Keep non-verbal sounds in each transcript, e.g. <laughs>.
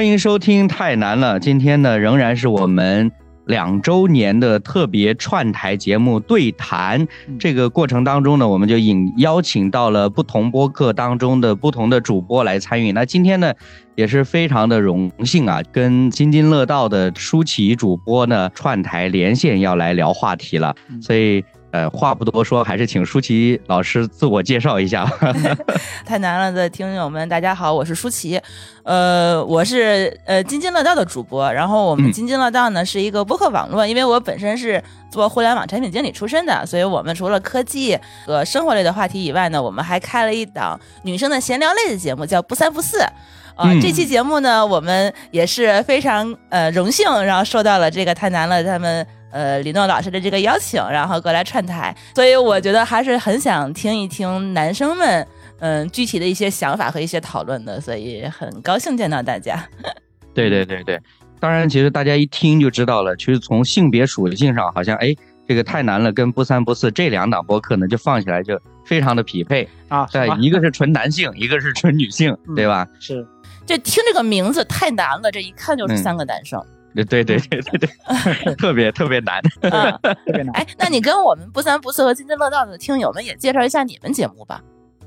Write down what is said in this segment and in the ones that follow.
欢迎收听《太难了》。今天呢，仍然是我们两周年的特别串台节目对谈。这个过程当中呢，我们就引邀请到了不同播客当中的不同的主播来参与。那今天呢，也是非常的荣幸啊，跟津津乐道的舒淇主播呢串台连线，要来聊话题了。所以。呃，话不多说，还是请舒淇老师自我介绍一下。<laughs> <laughs> 太难了的听友们，大家好，我是舒淇。呃，我是呃津津乐道的主播。然后我们津津乐道呢是一个播客网络，因为我本身是做互联网产品经理出身的，所以我们除了科技和生活类的话题以外呢，我们还开了一档女生的闲聊类的节目，叫不三不四。啊，这期节目呢，我们也是非常呃荣幸，然后受到了这个太难了他们。呃，李诺老师的这个邀请，然后过来串台，所以我觉得还是很想听一听男生们，嗯，具体的一些想法和一些讨论的，所以很高兴见到大家。<laughs> 对对对对，当然，其实大家一听就知道了，其实从性别属性上，好像哎，这个太难了，跟不三不四这两档播客呢，就放起来就非常的匹配啊。对，一个是纯男性，一个是纯女性，对吧？是，这听这个名字太难了，这一看就是三个男生。对对对对对对，<laughs> 特别特别难，特别难。<laughs> 哎，那你跟我们不三不四和津津乐道的听友们也介绍一下你们节目吧。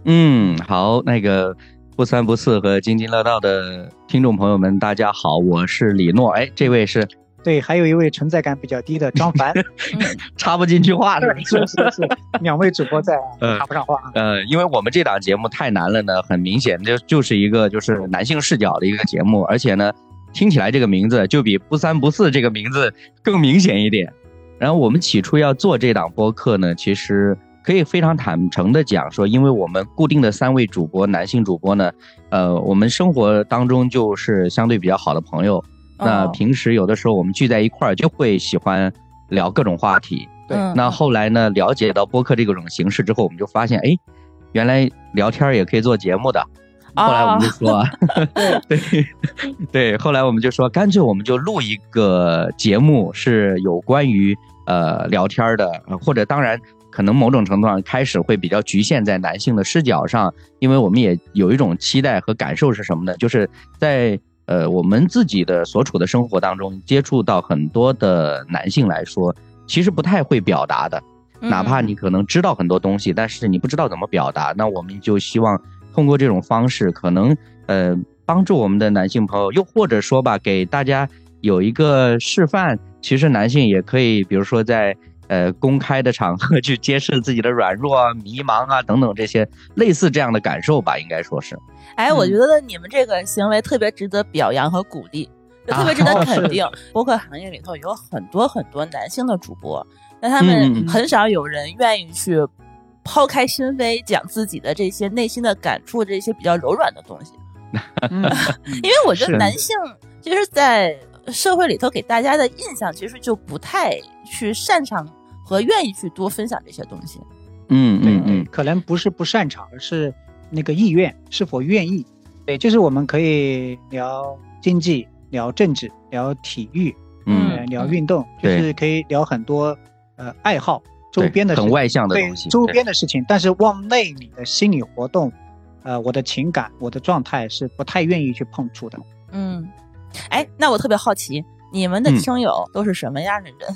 嗯，好，那个不三不四和津津乐道的听众朋友们，大家好，我是李诺。哎，这位是，对，还有一位存在感比较低的张凡，<laughs> 插不进去话是是是是，两位主播在，插不上话。呃，因为我们这档节目太难了呢，很明显就就是一个就是男性视角的一个节目，而且呢。听起来这个名字就比不三不四这个名字更明显一点。然后我们起初要做这档播客呢，其实可以非常坦诚的讲说，因为我们固定的三位主播，男性主播呢，呃，我们生活当中就是相对比较好的朋友。那平时有的时候我们聚在一块儿，就会喜欢聊各种话题。对。那后来呢，了解到播客这种形式之后，我们就发现，哎，原来聊天也可以做节目的。后来我们就说，<laughs> 对对，后来我们就说，干脆我们就录一个节目，是有关于呃聊天的，或者当然可能某种程度上开始会比较局限在男性的视角上，因为我们也有一种期待和感受是什么呢？就是在呃我们自己的所处的生活当中，接触到很多的男性来说，其实不太会表达的，哪怕你可能知道很多东西，但是你不知道怎么表达，那我们就希望。通过这种方式，可能呃帮助我们的男性朋友，又或者说吧，给大家有一个示范，其实男性也可以，比如说在呃公开的场合去揭示自己的软弱啊、迷茫啊等等这些类似这样的感受吧，应该说是。哎，我觉得你们这个行为特别值得表扬和鼓励，特别值得肯定。播客行业里头有很多很多男性的主播，但他们很少有人愿意去。抛开心扉，讲自己的这些内心的感触，这些比较柔软的东西。<laughs> 因为我觉得男性其实，在社会里头给大家的印象，其实就不太去擅长和愿意去多分享这些东西。嗯嗯嗯，可能不是不擅长，而是那个意愿是否愿意。对，就是我们可以聊经济、聊政治、聊体育，嗯，聊运动，就是可以聊很多呃爱好。周边的很外向的东西，周边的事情，但是往内里的心理活动，呃，我的情感，我的状态是不太愿意去碰触的。嗯，哎，那我特别好奇，你们的听友都是什么样的人？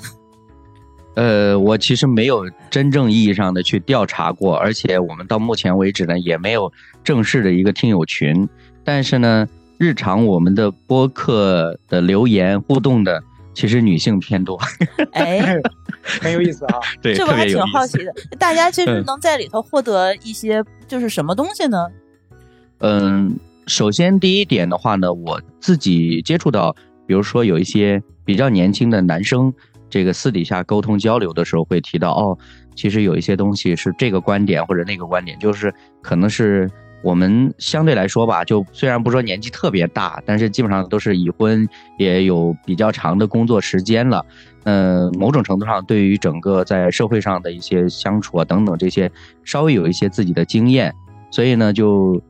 <laughs> 呃，我其实没有真正意义上的去调查过，而且我们到目前为止呢，也没有正式的一个听友群。但是呢，日常我们的播客的留言互动的。其实女性偏多，<laughs> 哎，<laughs> 很有意思啊。<laughs> 对，这我还挺好奇的。大家其实能在里头获得一些，就是什么东西呢？嗯，首先第一点的话呢，我自己接触到，比如说有一些比较年轻的男生，这个私底下沟通交流的时候会提到，哦，其实有一些东西是这个观点或者那个观点，就是可能是。我们相对来说吧，就虽然不说年纪特别大，但是基本上都是已婚，也有比较长的工作时间了。嗯，某种程度上，对于整个在社会上的一些相处啊等等这些，稍微有一些自己的经验，所以呢，就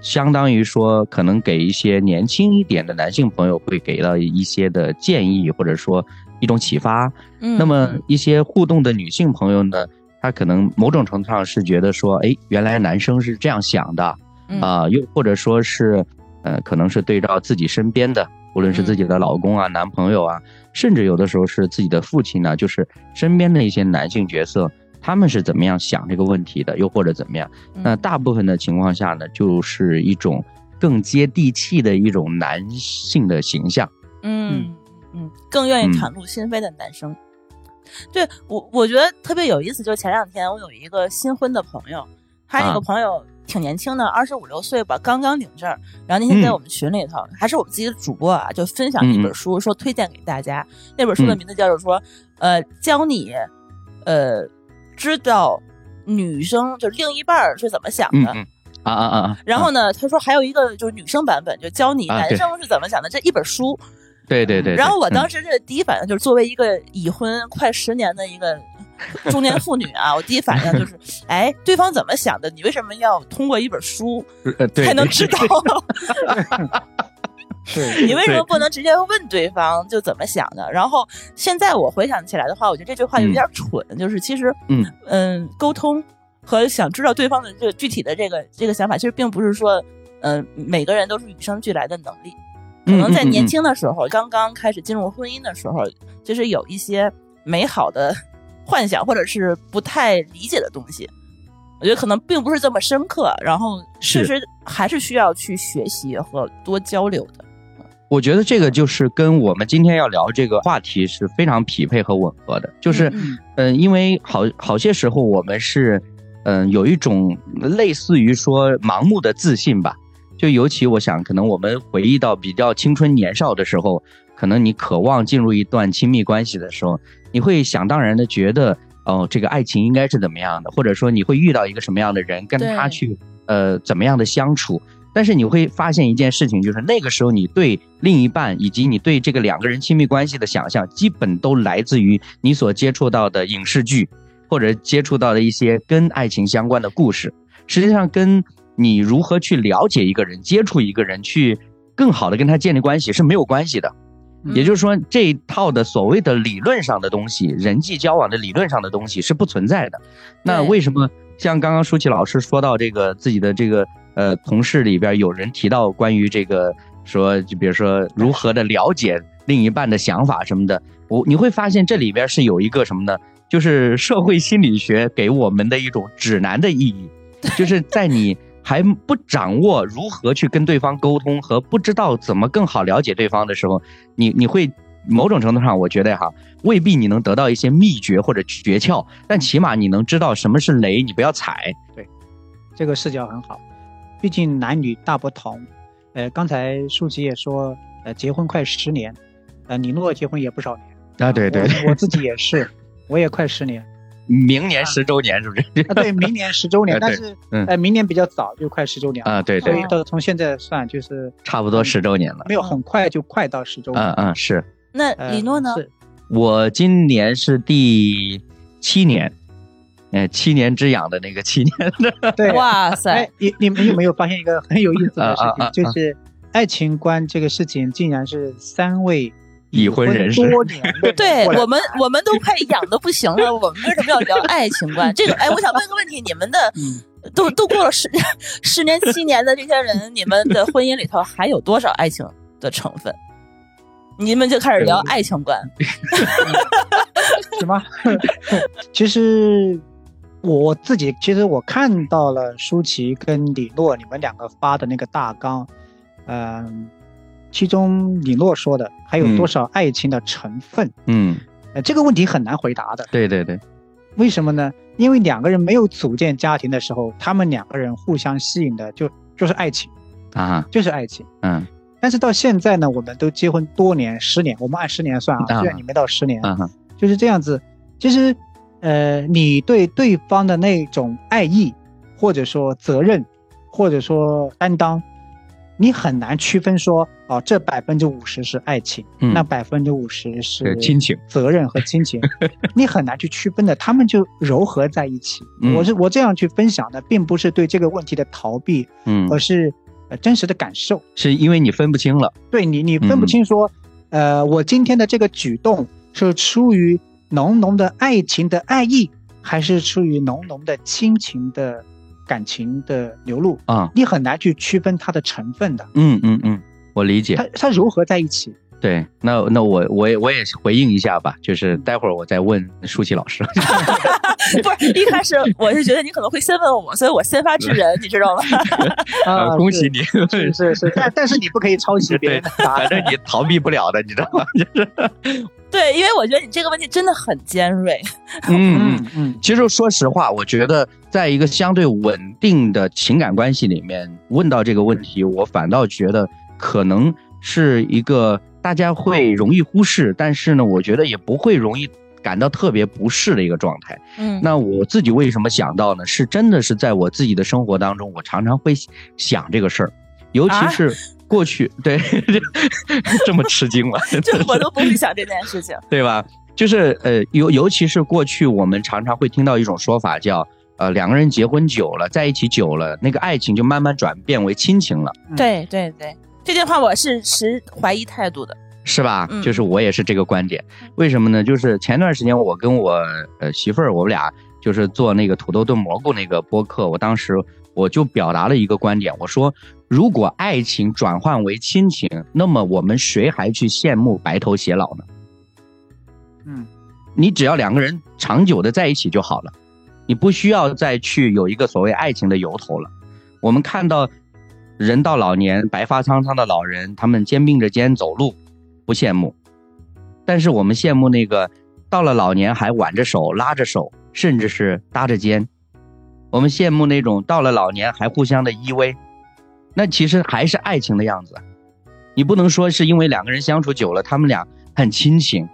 相当于说，可能给一些年轻一点的男性朋友会给到一些的建议，或者说一种启发。嗯，那么一些互动的女性朋友呢？他可能某种程度上是觉得说，哎，原来男生是这样想的，啊，又或者说是，呃，可能是对照自己身边的，无论是自己的老公啊、男朋友啊，甚至有的时候是自己的父亲呢，就是身边的一些男性角色，他们是怎么样想这个问题的，又或者怎么样？那大部分的情况下呢，就是一种更接地气的一种男性的形象。嗯嗯，更愿意袒露心扉的男生。对我，我觉得特别有意思。就是前两天我有一个新婚的朋友，他那个朋友挺年轻的，二十五六岁吧，刚刚领证。然后那天在我们群里头，还是我们自己的主播啊，就分享一本书，说推荐给大家。那本书的名字叫做说，呃，教你，呃，知道女生就是另一半是怎么想的啊啊啊！然后呢，他说还有一个就是女生版本，就教你男生是怎么想的。这一本书。对对对，然后我当时这第一反应就是，作为一个已婚快十年的一个 <laughs> 中年妇女啊，我第一反应就是，<laughs> 哎，对方怎么想的？你为什么要通过一本书才能知道？<laughs> 是，你为什么不能直接问对方就怎么想的？然后现在我回想起来的话，我觉得这句话有点蠢，就是其实，嗯嗯，沟通和想知道对方的这个具体的这个这个想法，其实并不是说，嗯，每个人都是与生俱来的能力。可能在年轻的时候，刚刚开始进入婚姻的时候，就是有一些美好的幻想，或者是不太理解的东西。我觉得可能并不是这么深刻，然后确实还是需要去学习和多交流的。我觉得这个就是跟我们今天要聊这个话题是非常匹配和吻合的。就是，嗯，因为好好些时候我们是，嗯，有一种类似于说盲目的自信吧。就尤其我想，可能我们回忆到比较青春年少的时候，可能你渴望进入一段亲密关系的时候，你会想当然的觉得，哦，这个爱情应该是怎么样的，或者说你会遇到一个什么样的人，跟他去呃怎么样的相处。但是你会发现一件事情，就是那个时候你对另一半以及你对这个两个人亲密关系的想象，基本都来自于你所接触到的影视剧，或者接触到的一些跟爱情相关的故事。实际上跟你如何去了解一个人、接触一个人，去更好的跟他建立关系是没有关系的。也就是说，这一套的所谓的理论上的东西，人际交往的理论上的东西是不存在的。那为什么像刚刚舒淇老师说到这个自己的这个呃同事里边有人提到关于这个说，就比如说如何的了解另一半的想法什么的，我你会发现这里边是有一个什么呢？就是社会心理学给我们的一种指南的意义，就是在你。还不掌握如何去跟对方沟通和不知道怎么更好了解对方的时候，你你会某种程度上，我觉得哈，未必你能得到一些秘诀或者诀窍，但起码你能知道什么是雷，你不要踩。对，这个视角很好，毕竟男女大不同。呃，刚才舒淇也说，呃，结婚快十年，呃，李诺结婚也不少年啊，对对，我自己也是，我也快十年。明年十周年是不是？啊，对，明年十周年，<laughs> 但是，呃，明年比较早，就快十周年啊，对对，所以到从现在算就是差不多十周年了，没有很快就快到十周年，嗯嗯是。那李诺呢？我今年是第七年，哎，七年之痒的那个七年的，<laughs> 对，哇塞！你你们有没有发现一个很有意思的事情？<laughs> 就是爱情观这个事情，竟然是三位。已婚人士，对 <laughs> 我们，<laughs> 我们都快痒的不行了。我们为什么要聊爱情观？这个，哎，我想问个问题：你们的都都过了十 <laughs> 十年、七年的这些人，你们的婚姻里头还有多少爱情的成分？你们就开始聊爱情观，什么？其实我自己，其实我看到了舒淇跟李诺你们两个发的那个大纲，嗯。其中李诺说的还有多少爱情的成分？嗯，呃，这个问题很难回答的。对对对，为什么呢？因为两个人没有组建家庭的时候，他们两个人互相吸引的就就是爱情，啊，就是爱情。嗯，但是到现在呢，我们都结婚多年，十年，我们按十年算啊，虽然你没到十年，就是这样子。其实，呃，你对对方的那种爱意，或者说责任，或者说担当。你很难区分说，哦，这百分之五十是爱情，那百分之五十是亲情、责任和亲情，<laughs> 你很难去区分的，他们就糅合在一起。我是我这样去分享的，并不是对这个问题的逃避，嗯，而是呃真实的感受，是因为你分不清了。对你，你分不清说，呃，我今天的这个举动是出于浓浓的爱情的爱意，还是出于浓浓的亲情的感情的流露啊，你很难去区分它的成分的。嗯嗯嗯，我理解。它它柔合在一起。对，那那我我也我也回应一下吧，就是待会儿我再问舒淇老师。<laughs> <laughs> 不是一开始我是觉得你可能会先问我，所以我先发制人，<laughs> 你知道吗？啊，恭喜你！是是是，但但是你不可以抄袭别人的答案，反正你逃避不了的，你知道吗？就是。对，因为我觉得你这个问题真的很尖锐。嗯 <laughs> 嗯嗯，其实说实话，我觉得在一个相对稳定的情感关系里面问到这个问题，我反倒觉得可能是一个。大家会容易忽视，但是呢，我觉得也不会容易感到特别不适的一个状态。嗯，那我自己为什么想到呢？是真的是在我自己的生活当中，我常常会想这个事儿，尤其是过去，对，<laughs> 这么吃惊吗？<laughs> 就我都不会想这件事情，<laughs> 对吧？就是呃，尤尤其是过去，我们常常会听到一种说法，叫呃，两个人结婚久了，在一起久了，那个爱情就慢慢转变为亲情了。对对对。这句话我是持怀疑态度的，是吧？就是我也是这个观点。为什么呢？就是前段时间我跟我呃媳妇儿，我们俩就是做那个土豆炖蘑菇那个播客，我当时我就表达了一个观点，我说如果爱情转换为亲情，那么我们谁还去羡慕白头偕老呢？嗯，你只要两个人长久的在一起就好了，你不需要再去有一个所谓爱情的由头了。我们看到。人到老年，白发苍苍的老人，他们肩并着肩走路，不羡慕。但是我们羡慕那个到了老年还挽着手、拉着手，甚至是搭着肩。我们羡慕那种到了老年还互相的依偎，那其实还是爱情的样子。你不能说是因为两个人相处久了，他们俩很亲情，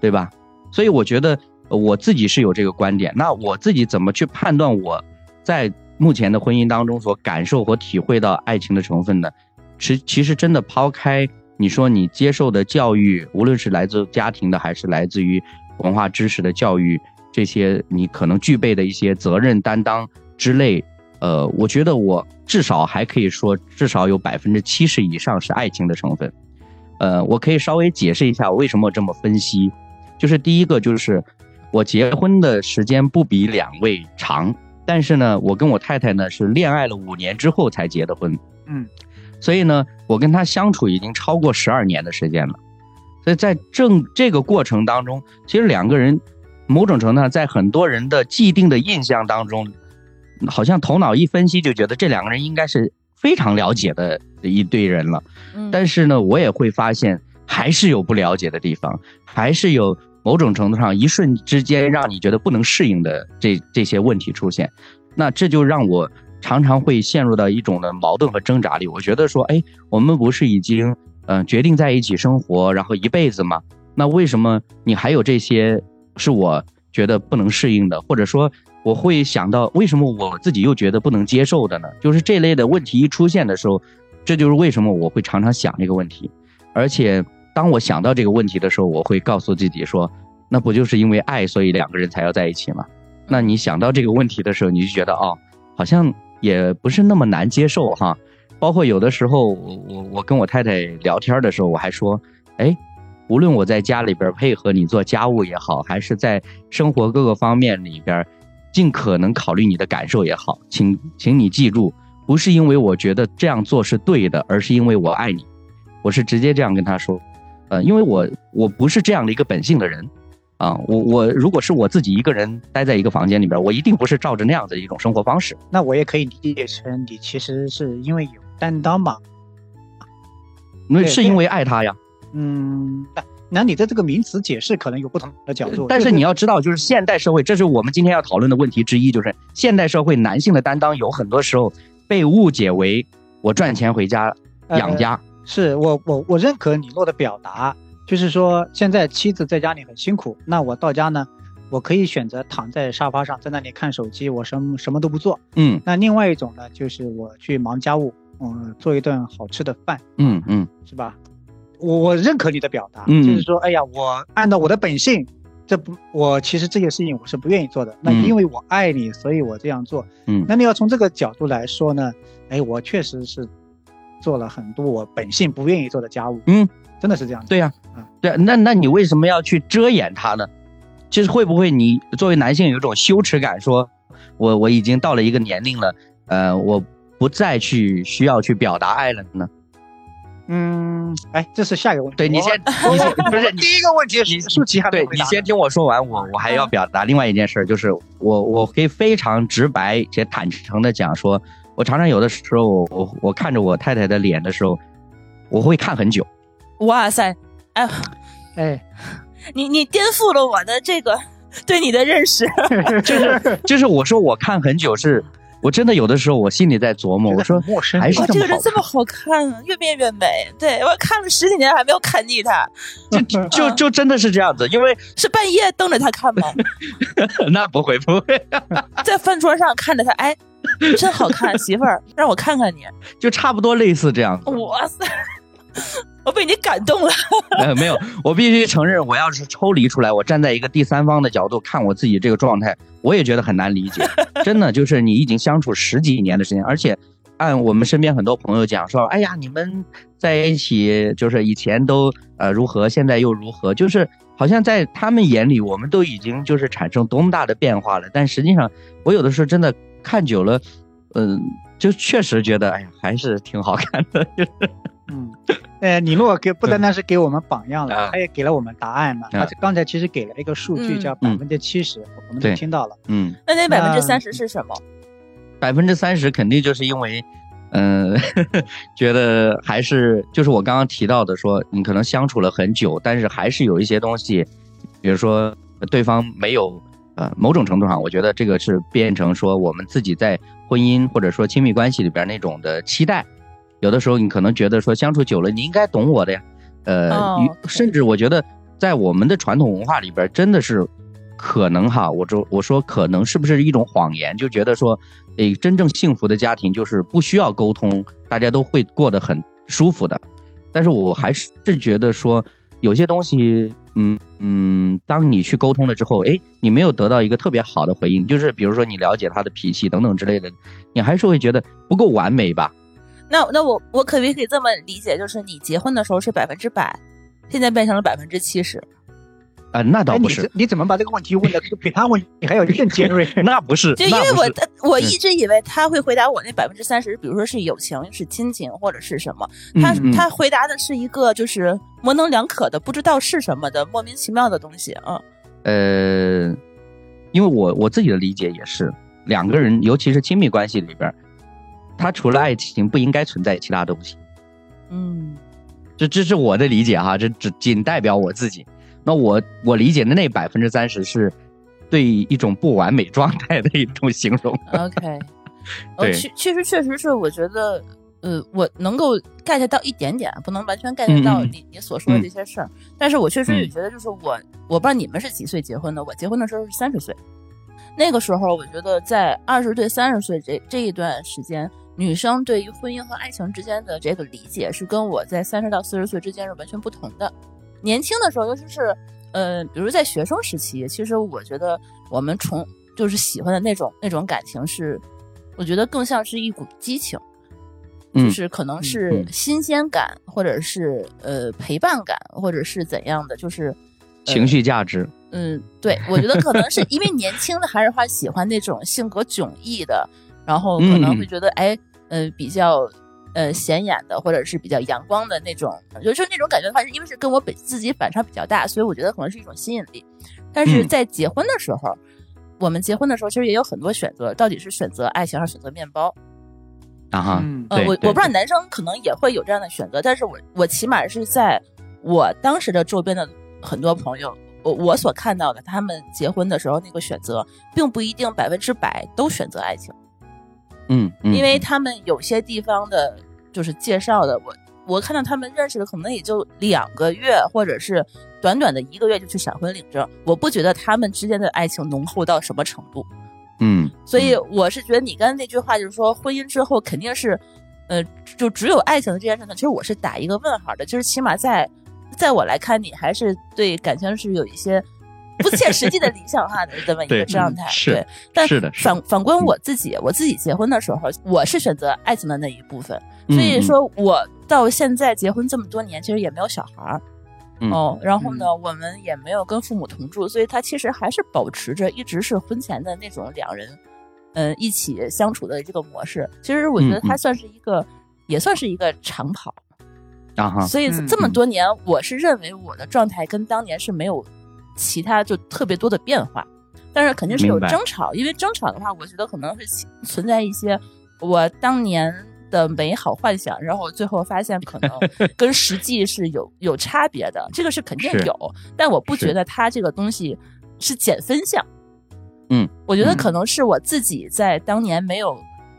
对吧？所以我觉得我自己是有这个观点。那我自己怎么去判断我在？目前的婚姻当中所感受和体会到爱情的成分呢，其其实真的抛开你说你接受的教育，无论是来自家庭的还是来自于文化知识的教育，这些你可能具备的一些责任担当之类，呃，我觉得我至少还可以说至少有百分之七十以上是爱情的成分。呃，我可以稍微解释一下我为什么这么分析，就是第一个就是我结婚的时间不比两位长。但是呢，我跟我太太呢是恋爱了五年之后才结的婚，嗯，所以呢，我跟她相处已经超过十二年的时间了，所以在正这个过程当中，其实两个人某种程度上在很多人的既定的印象当中，好像头脑一分析就觉得这两个人应该是非常了解的一对人了，嗯，但是呢，我也会发现还是有不了解的地方，还是有。某种程度上，一瞬之间让你觉得不能适应的这这些问题出现，那这就让我常常会陷入到一种的矛盾和挣扎里。我觉得说，哎，我们不是已经嗯决定在一起生活，然后一辈子吗？那为什么你还有这些是我觉得不能适应的，或者说我会想到为什么我自己又觉得不能接受的呢？就是这类的问题一出现的时候，这就是为什么我会常常想这个问题，而且。当我想到这个问题的时候，我会告诉自己说：“那不就是因为爱，所以两个人才要在一起吗？”那你想到这个问题的时候，你就觉得哦，好像也不是那么难接受哈。包括有的时候，我我我跟我太太聊天的时候，我还说：“哎，无论我在家里边配合你做家务也好，还是在生活各个方面里边，尽可能考虑你的感受也好，请请你记住，不是因为我觉得这样做是对的，而是因为我爱你。”我是直接这样跟他说。呃，因为我我不是这样的一个本性的人，啊，我我如果是我自己一个人待在一个房间里边，我一定不是照着那样的一种生活方式。那我也可以理解成你其实是因为有担当嘛？那是因为爱他呀。嗯，那那你的这个名词解释可能有不同的角度。但是你要知道，就是现代社会，这是我们今天要讨论的问题之一，就是现代社会男性的担当有很多时候被误解为我赚钱回家养家。是我我我认可李诺的表达，就是说现在妻子在家里很辛苦，那我到家呢，我可以选择躺在沙发上，在那里看手机，我什么什么都不做。嗯，那另外一种呢，就是我去忙家务，嗯，做一顿好吃的饭。嗯嗯，是吧？我我认可你的表达，就是说，哎呀，我按照我的本性，这不，我其实这些事情我是不愿意做的。那因为我爱你，所以我这样做。嗯，那你要从这个角度来说呢，哎，我确实是。做了很多我本性不愿意做的家务，嗯，真的是这样。对呀，啊，对，那那你为什么要去遮掩它呢？其实会不会你作为男性有一种羞耻感，说我我已经到了一个年龄了，呃，我不再去需要去表达爱了呢？嗯，哎，这是下一个问题。对你先，你先不是第一个问题，你舒淇还对你先听我说完，我我还要表达另外一件事，就是我我可以非常直白且坦诚的讲，说我常常有的时候，我我看着我太太的脸的时候，我会看很久。哇塞，哎哎，你你颠覆了我的这个对你的认识，<laughs> 就是就是我说我看很久是。我真的有的时候，我心里在琢磨，我说还是这个人这么好看，越变越美。对我看了十几年还没有看腻他，<laughs> 就就就真的是这样子，因为 <laughs> 是半夜瞪着他看吗？<laughs> 那不会不会，在饭桌上看着他，哎，真好看，媳妇儿，让我看看你，就差不多类似这样。哇塞！我被你感动了。<laughs> 呃，没有，我必须承认，我要是抽离出来，我站在一个第三方的角度看我自己这个状态，我也觉得很难理解。真的，就是你已经相处十几年的时间，而且按我们身边很多朋友讲说，哎呀，你们在一起就是以前都呃如何，现在又如何，就是好像在他们眼里，我们都已经就是产生多么大的变化了。但实际上，我有的时候真的看久了，嗯，就确实觉得，哎呀，还是挺好看的，就是。嗯，<laughs> 呃，你如果给不单单是给我们榜样了，他也给了我们答案嘛。他刚才其实给了一个数据，叫百分之七十，我们都听到了。嗯，那那百分之三十是什么？百分之三十肯定就是因为，嗯，<laughs> 觉得还是就是我刚刚提到的，说你可能相处了很久，但是还是有一些东西，比如说对方没有，呃，某种程度上，我觉得这个是变成说我们自己在婚姻或者说亲密关系里边那种的期待。有的时候你可能觉得说相处久了你应该懂我的呀，呃，甚至我觉得在我们的传统文化里边真的是可能哈，我说我说可能是不是一种谎言？就觉得说，诶，真正幸福的家庭就是不需要沟通，大家都会过得很舒服的。但是我还是觉得说有些东西，嗯嗯，当你去沟通了之后，哎，你没有得到一个特别好的回应，就是比如说你了解他的脾气等等之类的，你还是会觉得不够完美吧。那那我我可不可以这么理解，就是你结婚的时候是百分之百，现在变成了百分之七十？啊，那倒不是。你怎么把这个问题问的比他问你还要更尖锐？那不是，就因为我我一直以为他会回答我那百分之三十，比如说是友情、是亲情或者是什么。他他回答的是一个就是模棱两可的，不知道是什么的莫名其妙的东西啊。呃，因为我我自己的理解也是，两个人尤其是亲密关系里边。他除了爱情不应该存在其他东西，嗯，这这是我的理解哈，这只仅代表我自己。那我我理解的那百分之三十是对一种不完美状态的一种形容。OK，<laughs> 对，确确实确实是，我觉得呃，我能够 get 到一点点，不能完全 get 到你你所说的这些事儿。但是我确实也觉得，就是我我不知道你们是几岁结婚的，我结婚的时候是三十岁，那个时候我觉得在二十岁三十岁这这一段时间。女生对于婚姻和爱情之间的这个理解是跟我在三十到四十岁之间是完全不同的。年轻的时候，尤其是呃，比如在学生时期，其实我觉得我们从就是喜欢的那种那种感情是，我觉得更像是一股激情，就是可能是新鲜感，或者是呃陪伴感，或者是怎样的，就是情绪价值。嗯，对，我觉得可能是因为年轻的还是话喜欢那种性格迥异的。然后可能会觉得，哎，呃，比较，呃，显眼的，或者是比较阳光的那种，就是那种感觉的话，是因为是跟我本自己反差比较大，所以我觉得可能是一种吸引力。但是在结婚的时候，我们结婚的时候其实也有很多选择，到底是选择爱情还是选择面包？啊哈，呃，我我不知道男生可能也会有这样的选择，但是我我起码是在我当时的周边的很多朋友，我我所看到的，他们结婚的时候那个选择，并不一定百分之百都选择爱情。嗯，因为他们有些地方的，就是介绍的，我我看到他们认识的可能也就两个月，或者是短短的一个月就去闪婚领证，我不觉得他们之间的爱情浓厚到什么程度。嗯，所以我是觉得你刚才那句话就是说，婚姻之后肯定是，呃，就只有爱情的这件事呢，其实我是打一个问号的，就是起码在在我来看，你还是对感情是有一些。不切实际的理想化的这么一个状态，是，但是的。反反观我自己，我自己结婚的时候，我是选择爱情的那一部分。所以说，我到现在结婚这么多年，其实也没有小孩儿，哦，然后呢，我们也没有跟父母同住，所以他其实还是保持着一直是婚前的那种两人嗯一起相处的这个模式。其实我觉得他算是一个，也算是一个长跑啊哈。所以这么多年，我是认为我的状态跟当年是没有其他就特别多的变化，但是肯定是有争吵，因为争吵的话，我觉得可能是存在一些我当年。的美好幻想，然后最后发现可能 <laughs> 跟实际是有有差别的，这个是肯定有，但我不觉得它这个东西是减分项。嗯，我觉得可能是我自己在当年没有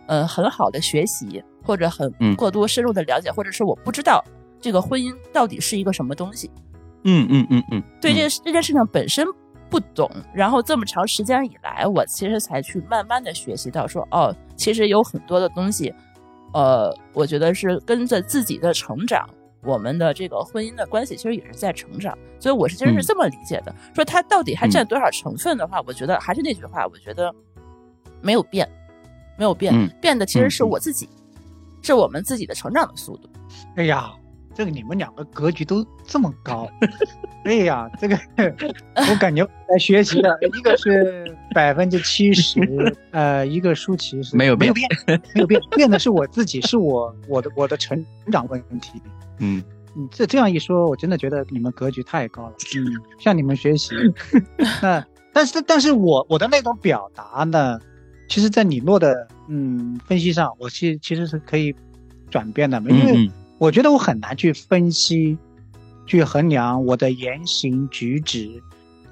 呃很好的学习，或者很过多深入的了解，或者是我不知道这个婚姻到底是一个什么东西。嗯嗯嗯嗯，对这这件事情本身不懂，然后这么长时间以来，我其实才去慢慢的学习到说，哦，其实有很多的东西。呃，我觉得是跟着自己的成长，我们的这个婚姻的关系其实也是在成长，所以我是其实是这么理解的。说它到底还占多少成分的话，我觉得还是那句话，我觉得没有变，没有变，变的其实是我自己，是我们自己的成长的速度。哎呀。这个你们两个格局都这么高，对 <laughs> 呀，这个我感觉来学习的 <laughs> 一个是百分之七十，呃，一个舒淇是没有没有变，没有变，变的是我自己，是我我的我的成长问题。嗯，你这这样一说，我真的觉得你们格局太高了。<laughs> 嗯，向你们学习。那但是但是我我的那种表达呢，其实，在李诺的嗯分析上，我其其实是可以转变的，因为。我觉得我很难去分析、去衡量我的言行举止，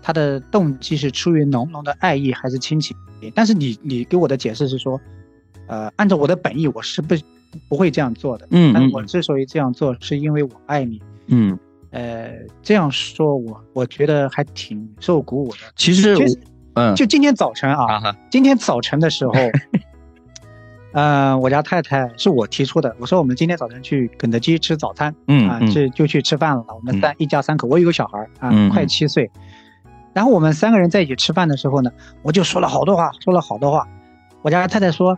他的动机是出于浓浓的爱意还是亲情。但是你你给我的解释是说，呃，按照我的本意，我是不不会这样做的。嗯，但我之所以这样做，是因为我爱你。嗯，呃，这样说，我我觉得还挺受鼓舞的。其实，嗯，就今天早晨啊，今天早晨的时候。<laughs> 嗯，我家太太是我提出的。我说我们今天早晨去肯德基吃早餐，嗯啊，这就去吃饭了。我们三一家三口，我有个小孩啊，快七岁。然后我们三个人在一起吃饭的时候呢，我就说了好多话，说了好多话。我家太太说，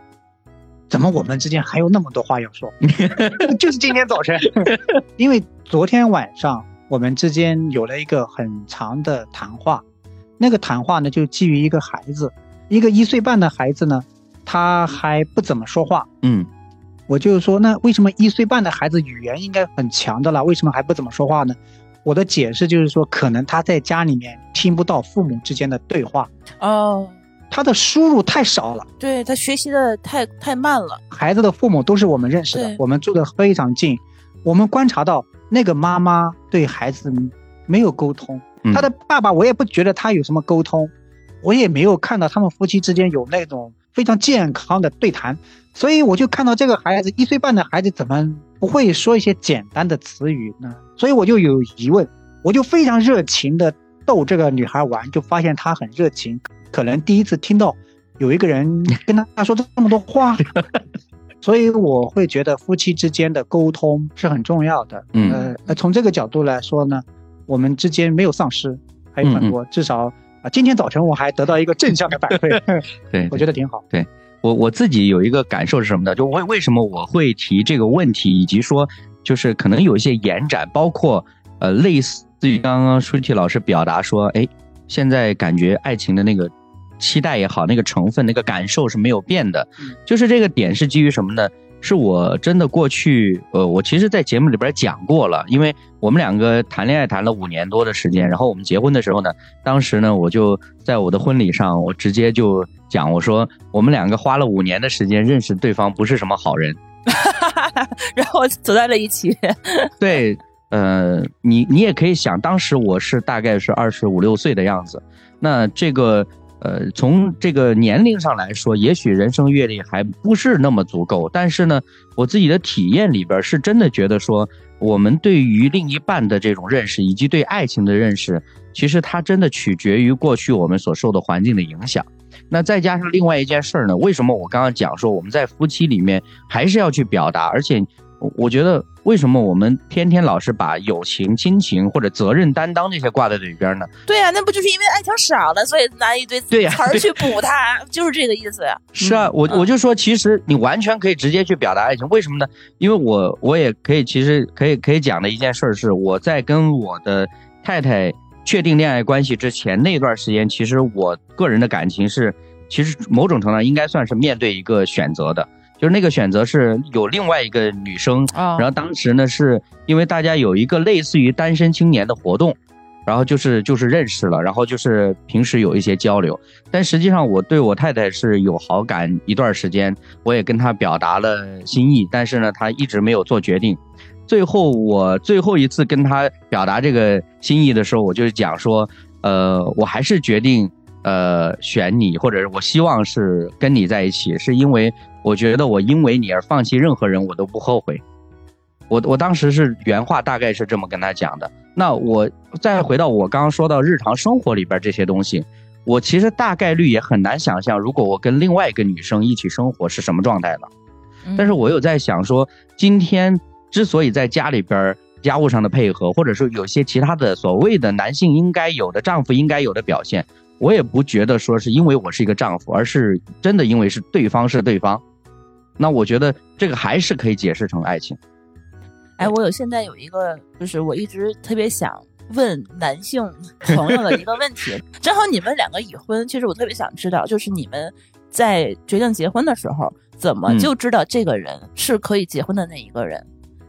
怎么我们之间还有那么多话要说？<laughs> 就是今天早晨，<laughs> 因为昨天晚上我们之间有了一个很长的谈话，那个谈话呢就基于一个孩子，一个一岁半的孩子呢。他还不怎么说话，嗯，我就说，那为什么一岁半的孩子语言应该很强的了，为什么还不怎么说话呢？我的解释就是说，可能他在家里面听不到父母之间的对话，哦，他的输入太少了，对他学习的太太慢了。孩子的父母都是我们认识的，我们住的非常近，我们观察到那个妈妈对孩子没有沟通，他的爸爸我也不觉得他有什么沟通，我也没有看到他们夫妻之间有那种。非常健康的对谈，所以我就看到这个孩子一岁半的孩子怎么不会说一些简单的词语呢？所以我就有疑问，我就非常热情的逗这个女孩玩，就发现她很热情，可能第一次听到有一个人跟她说这么多话，<laughs> 所以我会觉得夫妻之间的沟通是很重要的。嗯，呃，从这个角度来说呢，我们之间没有丧失，还有很多，至少。今天早晨我还得到一个正向的反馈 <laughs> <laughs> 对我觉得挺好。对我我自己有一个感受是什么呢？就为为什么我会提这个问题，以及说就是可能有一些延展，包括呃类似于刚刚舒淇老师表达说，哎，现在感觉爱情的那个期待也好，那个成分、那个感受是没有变的，就是这个点是基于什么呢？是我真的过去，呃，我其实，在节目里边讲过了，因为我们两个谈恋爱谈了五年多的时间，然后我们结婚的时候呢，当时呢，我就在我的婚礼上，我直接就讲，我说我们两个花了五年的时间认识对方，不是什么好人，<laughs> 然后走在了一起。对，呃，你你也可以想，当时我是大概是二十五六岁的样子，那这个。呃，从这个年龄上来说，也许人生阅历还不是那么足够，但是呢，我自己的体验里边是真的觉得说，我们对于另一半的这种认识，以及对爱情的认识，其实它真的取决于过去我们所受的环境的影响。那再加上另外一件事儿呢，为什么我刚刚讲说我们在夫妻里面还是要去表达，而且。我觉得为什么我们天天老是把友情、亲情或者责任担当这些挂在嘴边呢？对呀，那不就是因为爱情少了，所以拿一堆词儿去补它，就是这个意思呀。<laughs> 是啊，我我就说，其实你完全可以直接去表达爱情，为什么呢？因为我我也可以，其实可以可以讲的一件事是，我在跟我的太太确定恋爱关系之前那段时间，其实我个人的感情是其实某种程度上应该算是面对一个选择的，就是那个选择是有另外一个女生，然后当时呢是因为大家有一个类似于单身青年的活动。然后就是就是认识了，然后就是平时有一些交流，但实际上我对我太太是有好感一段时间，我也跟她表达了心意，但是呢，她一直没有做决定。最后我最后一次跟她表达这个心意的时候，我就讲说，呃，我还是决定呃选你，或者是我希望是跟你在一起，是因为我觉得我因为你而放弃任何人，我都不后悔。我我当时是原话，大概是这么跟他讲的。那我再回到我刚刚说到日常生活里边这些东西，我其实大概率也很难想象，如果我跟另外一个女生一起生活是什么状态了。但是我有在想说，今天之所以在家里边家务上的配合，或者说有些其他的所谓的男性应该有的、丈夫应该有的表现，我也不觉得说是因为我是一个丈夫，而是真的因为是对方是对方。那我觉得这个还是可以解释成爱情。哎，我有现在有一个，就是我一直特别想问男性朋友的一个问题。<laughs> 正好你们两个已婚，其实我特别想知道，就是你们在决定结婚的时候，怎么就知道这个人是可以结婚的那一个人？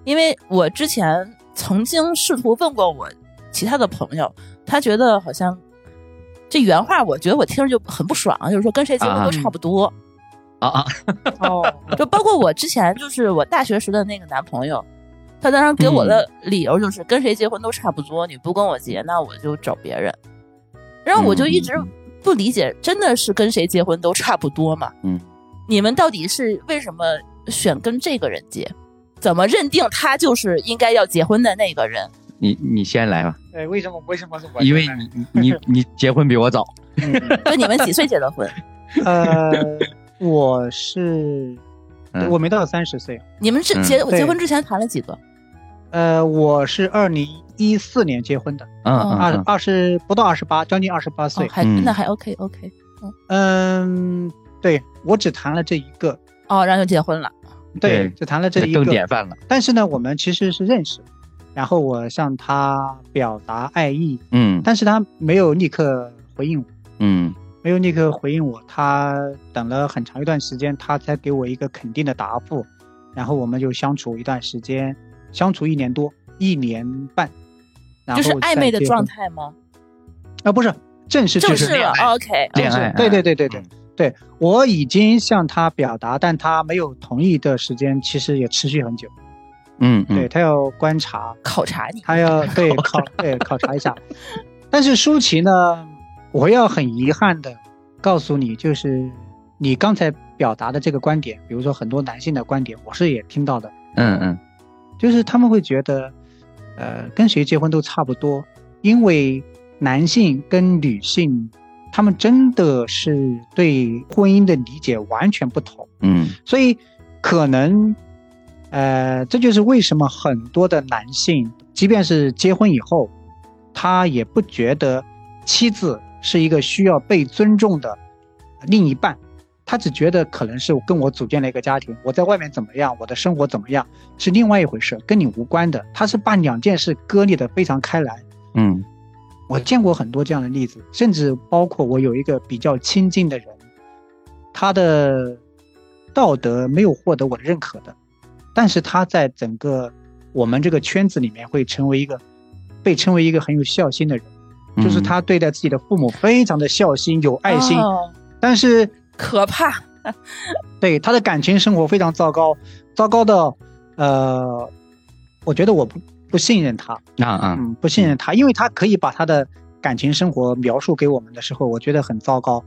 因为我之前曾经试图问过我其他的朋友，他觉得好像这原话，我觉得我听着就很不爽，就是说跟谁结婚都差不多。啊啊，<laughs> 哦，就包括我之前就是我大学时的那个男朋友。他当时给我的理由就是跟谁结婚都差不多，你不跟我结，那我就找别人。然后我就一直不理解，真的是跟谁结婚都差不多吗？嗯，你们到底是为什么选跟这个人结？怎么认定他就是应该要结婚的那个人？你你先来吧。哎，为什么？为什么是我？因为你你你结婚比我早。<laughs> 就你们几岁结的婚？<laughs> 呃，我是。我没到三十岁，你们是结结婚之前谈了几个？呃，我是二零一四年结婚的，嗯，二二十不到二十八，将近二十八岁，还那还 OK OK，嗯，对我只谈了这一个，哦，然后就结婚了，对，只谈了这一个，更典范了。但是呢，我们其实是认识，然后我向他表达爱意，嗯，但是他没有立刻回应我，嗯。没有立刻回应我，他等了很长一段时间，他才给我一个肯定的答复，然后我们就相处一段时间，相处一年多，一年半，就是暧昧的状态吗？啊，不是，正式正式了，OK，恋爱，对对对对对对，我已经向他表达，但他没有同意的时间，其实也持续很久，嗯，对他要观察考察你，他要对 <laughs> 考对考察一下，但是舒淇呢？我要很遗憾的告诉你，就是你刚才表达的这个观点，比如说很多男性的观点，我是也听到的。嗯嗯，就是他们会觉得，呃，跟谁结婚都差不多，因为男性跟女性，他们真的是对婚姻的理解完全不同。嗯，所以可能，呃，这就是为什么很多的男性，即便是结婚以后，他也不觉得妻子。是一个需要被尊重的另一半，他只觉得可能是跟我组建了一个家庭，我在外面怎么样，我的生活怎么样是另外一回事，跟你无关的。他是把两件事割裂的非常开来。嗯，我见过很多这样的例子，甚至包括我有一个比较亲近的人，他的道德没有获得我的认可的，但是他在整个我们这个圈子里面会成为一个被称为一个很有孝心的人。就是他对待自己的父母非常的孝心有爱心，但是可怕，<laughs> 对他的感情生活非常糟糕，糟糕的，呃，我觉得我不不信任他。啊啊，嗯，不信任他，因为他可以把他的感情生活描述给我们的时候，我觉得很糟糕，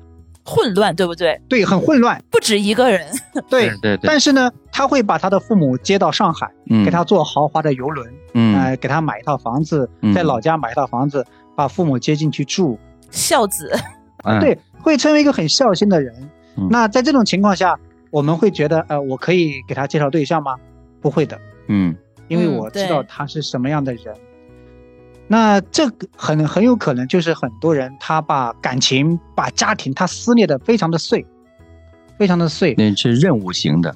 混乱，对不对？对，很混乱，不止一个人，<laughs> 对对对，但是呢，他会把他的父母接到上海，给他坐豪华的游轮，嗯，给他买一套房子，在老家买一套房子。把父母接进去住，孝子，<laughs> 对，会成为一个很孝心的人。那在这种情况下，我们会觉得，呃，我可以给他介绍对象吗？不会的，嗯，因为我知道他是什么样的人。那这个很很有可能就是很多人他把感情、把家庭他撕裂的非常的碎，非常的碎。那是任务型的，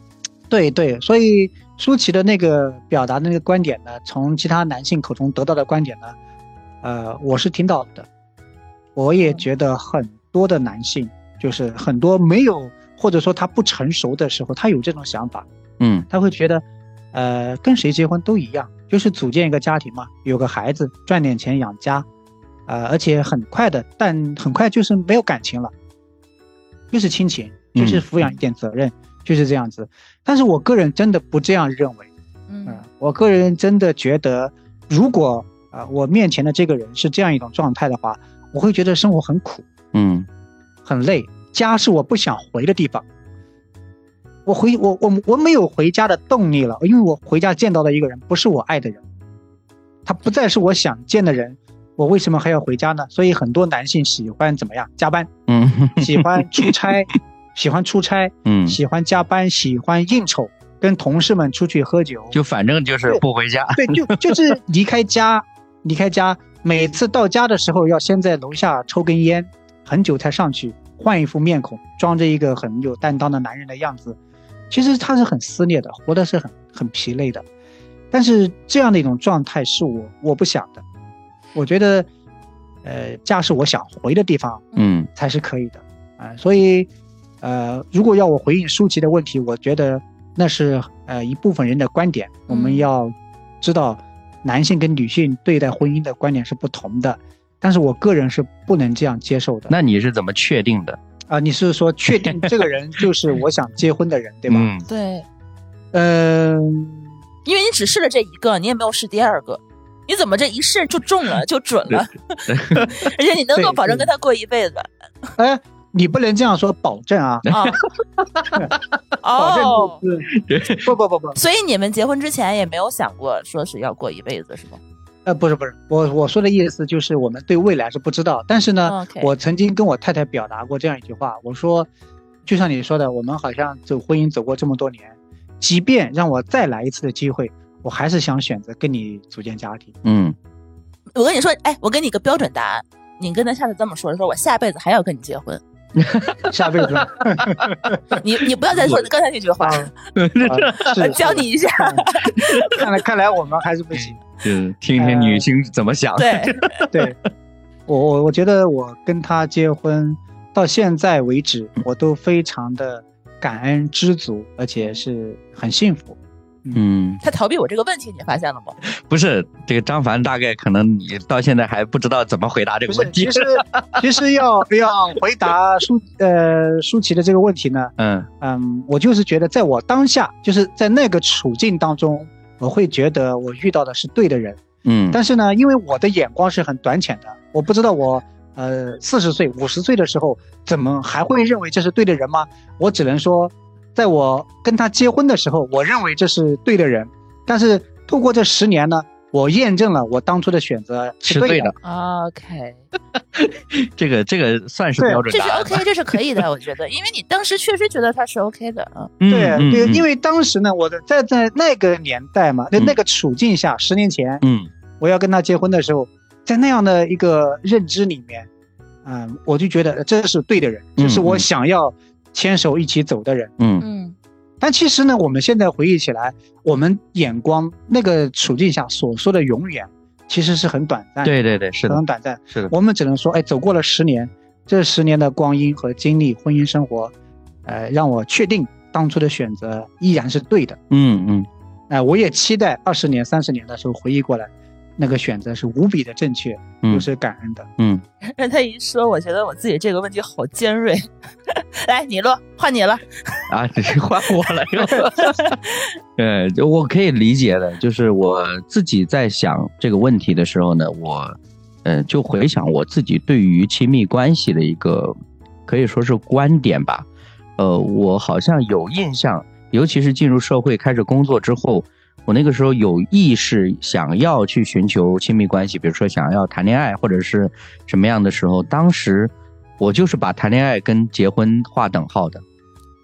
对对。所以舒淇的那个表达的那个观点呢，从其他男性口中得到的观点呢？呃，我是听到的，我也觉得很多的男性就是很多没有或者说他不成熟的时候，他有这种想法，嗯他会觉得，呃，跟谁结婚都一样，就是组建一个家庭嘛，有个孩子，赚点钱养家，呃，而且很快的，但很快就是没有感情了，就是亲情，就是抚养一点责任，就是这样子。但是我个人真的不这样认为，嗯嗯，我个人真的觉得，如果啊、呃我面前的这个人是这样一种状态的话，我会觉得生活很苦。嗯很累，家是我不想回的地方。我回我我我没有回家的动力了，因为我回家见到的一个人不是我爱的人，他不再是我想见的人，我为什么还要回家呢？所以很多男性喜欢怎么样加班，嗯喜欢出 <laughs> 差，喜欢出差，嗯，喜欢加班，喜欢应酬，跟同事们出去喝酒，就反正就是不回家。对，就就是离开家，离开家，每次到家的时候要先在楼下抽根烟，很久才上去，换一副面孔，装着一个很有担当的男人的样子。其实他是很撕裂的，活的是很很疲累的。但是这样的一种状态是我我不想的。我觉得，呃，家是我想回的地方嗯才是可以的啊、所以，呃，如果要我回应舒淇的问题，我觉得那是呃一部分人的观点，我们嗯要知道男性跟女性对待婚姻的观点是不同的，但是我个人是不能这样接受的。那你是怎么确定的？啊、你是说确定 <laughs> 这个人就是我想结婚的人，对吧？嗯对，嗯、因为你只试了这一个，你也没有试第二个，你怎么这一试就中了，就准了？<laughs> 而且你能够保证跟他过一辈子哎，你不能这样说保证啊，啊？<laughs> 保证哦，就是不不不不，所以你们结婚之前也没有想过说是要过一辈子，是吗？呃，不是不是，我我说的意思就是我们对未来是不知道，但是呢我曾经跟我太太表达过这样一句话，我说，就像你说的，我们好像走婚姻走过这么多年，即便让我再来一次的机会，我还是想选择跟你组建家庭。嗯我跟你说，哎，我给你个标准答案，你跟他下次这么说，说我下辈子还要跟你结婚，<laughs> 下辈子啊 <laughs> <laughs> 你你不要再说刚才那句话，啊是教你一下。看来看来我们还是不行。就是听听女性怎么想。对，<laughs> 对，<laughs> 我我我觉得我跟他结婚到现在为止，我都非常的感恩知足，而且是很幸福。嗯，他逃避我这个问题，你发现了吗？<laughs> 不是这个张凡，大概可能你到现在还不知道怎么回答这，个问题其。实其实要要回答舒呃舒淇的这个问题呢，嗯嗯，我就是觉得在我当下，就是在那个处境当中，我会觉得我遇到的是对的人。嗯但是呢，因为我的眼光是很短浅的，我不知道我呃四十岁、五十岁的时候，怎么还会认为这是对的人吗？我只能说，在我跟他结婚的时候，我认为这是对的人。但是透过这十年呢，我验证了我当初的选择是对的，OK，<laughs> 这个这个算是标准答案。OK，这是可以的，我觉得，因为你当时确实觉得他是 OK 的啊。嗯对对，因为为当时呢，我的在在那个年代嘛，那嗯。那个处境下，十年前嗯。我要跟他结婚的时候，在那样的一个认知里面，嗯，我就觉得这是对的人，这是我嗯。想要牵手一起走的人。嗯。嗯但其实呢，我们现在回忆起来，我们眼光那个处境下所说的永远，其实是很短暂的，对对对，是的很，短暂。是的，我们只能说，哎，走过了十年，这十年的光阴和经历，婚姻生活，呃，让我确定当初的选择依然是对的。嗯嗯哎、我也期待二十年、三十年的时候回忆过来，那个选择是无比的正确，嗯又是感恩的。嗯，<laughs> 让他一说，我觉得我自己这个问题好尖锐。来，你录，换你了。<laughs> 啊，你是换我了又。对，就我可以理解的，就是我自己在想这个问题的时候呢，我，呃，就回想我自己对于亲密关系的一个可以说是观点吧。呃，我好像有印象，尤其是进入社会开始工作之后，我那个时候有意识想要去寻求亲密关系，比如说想要谈恋爱或者是什么样的时候，当时我就是把谈恋爱跟结婚划等号的。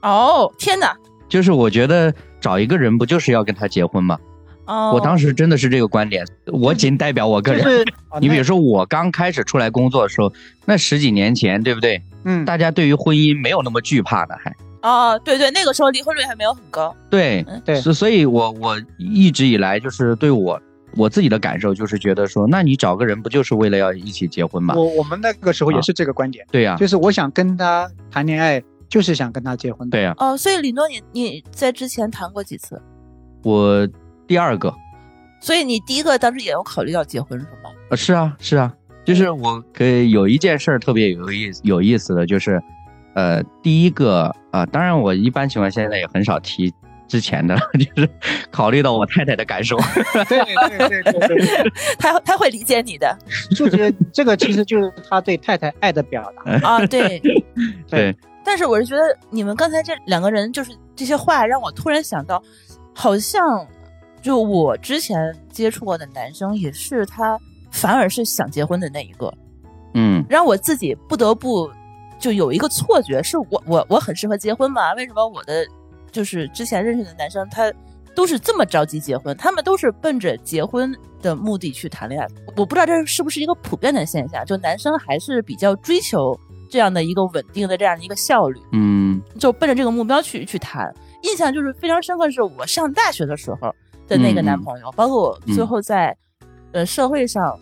哦，天哪！就是我觉得找一个人不就是要跟他结婚吗？哦，我当时真的是这个观点，我仅代表我个人。就是，<laughs> 你比如说，我刚开始出来工作的时候，那十几年前，对不对？嗯，大家对于婚姻没有那么惧怕的，还哦，对对，那个时候离婚率还没有很高。对嗯对所所以我我一直以来就是对我我自己的感受就是觉得说，那你找个人不就是为了要一起结婚吗？我我们那个时候也是这个观点，对呀，就是我想跟他谈恋爱，就是想跟他结婚。对呀。哦，所以李诺，你你在之前谈过几次？我第二个。所以你第一个当时也有考虑要结婚是吗？呃，是啊，是啊，就是我可以有一件事儿特别有意思有意思的就是，呃，第一个啊，当然我一般情况现在也很少提。之前的 <laughs> 就是考虑到我太太的感受，对对对对对，<laughs> 他他会理解你的，就是这个其实就是他对太太爱的表达。<laughs> 啊，对。对。但是我是觉得你们刚才这两个人就是这些话让我突然想到，好像就我之前接触过的男生也是他反而是想结婚的那一个，嗯，让我自己不得不就有一个错觉，是我我我很适合结婚吗？为什么我的？就是之前认识的男生，他都是这么着急结婚，他们都是奔着结婚的目的去谈恋爱。我不知道这是不是一个普遍的现象，就男生还是比较追求这样的一个稳定的这样的一个效率，嗯，就奔着这个目标去去谈。印象就是非常深刻，是我上大学的时候的那个男朋友，包括我最后在呃社会上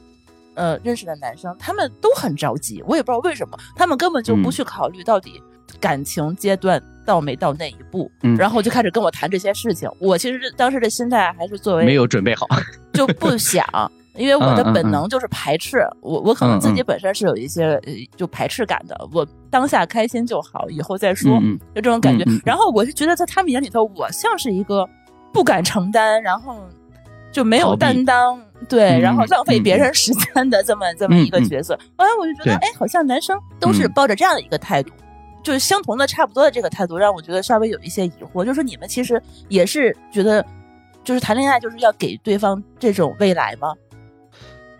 呃认识的男生，他们都很着急，我也不知道为什么，他们根本就不去考虑到底感情阶段。到没到那一步，然后就开始跟我谈这些事情。我其实当时的心态还是作为没有准备好，就不想，<laughs> 因为我的本能就是排斥。我我可能自己本身是有一些就排斥感的。我当下开心就好，以后再说，就这种感觉。然后我就觉得在他们眼里头，我像是一个不敢承担，然后就没有担当，对，然后浪费别人时间的这么这么一个角色。后来我就觉得，哎，好像男生都是抱着这样的一个态度。就是相同的、差不多的这个态度，让我觉得稍微有一些疑惑。就是说，你们其实也是觉得，就是谈恋爱就是要给对方这种未来吗？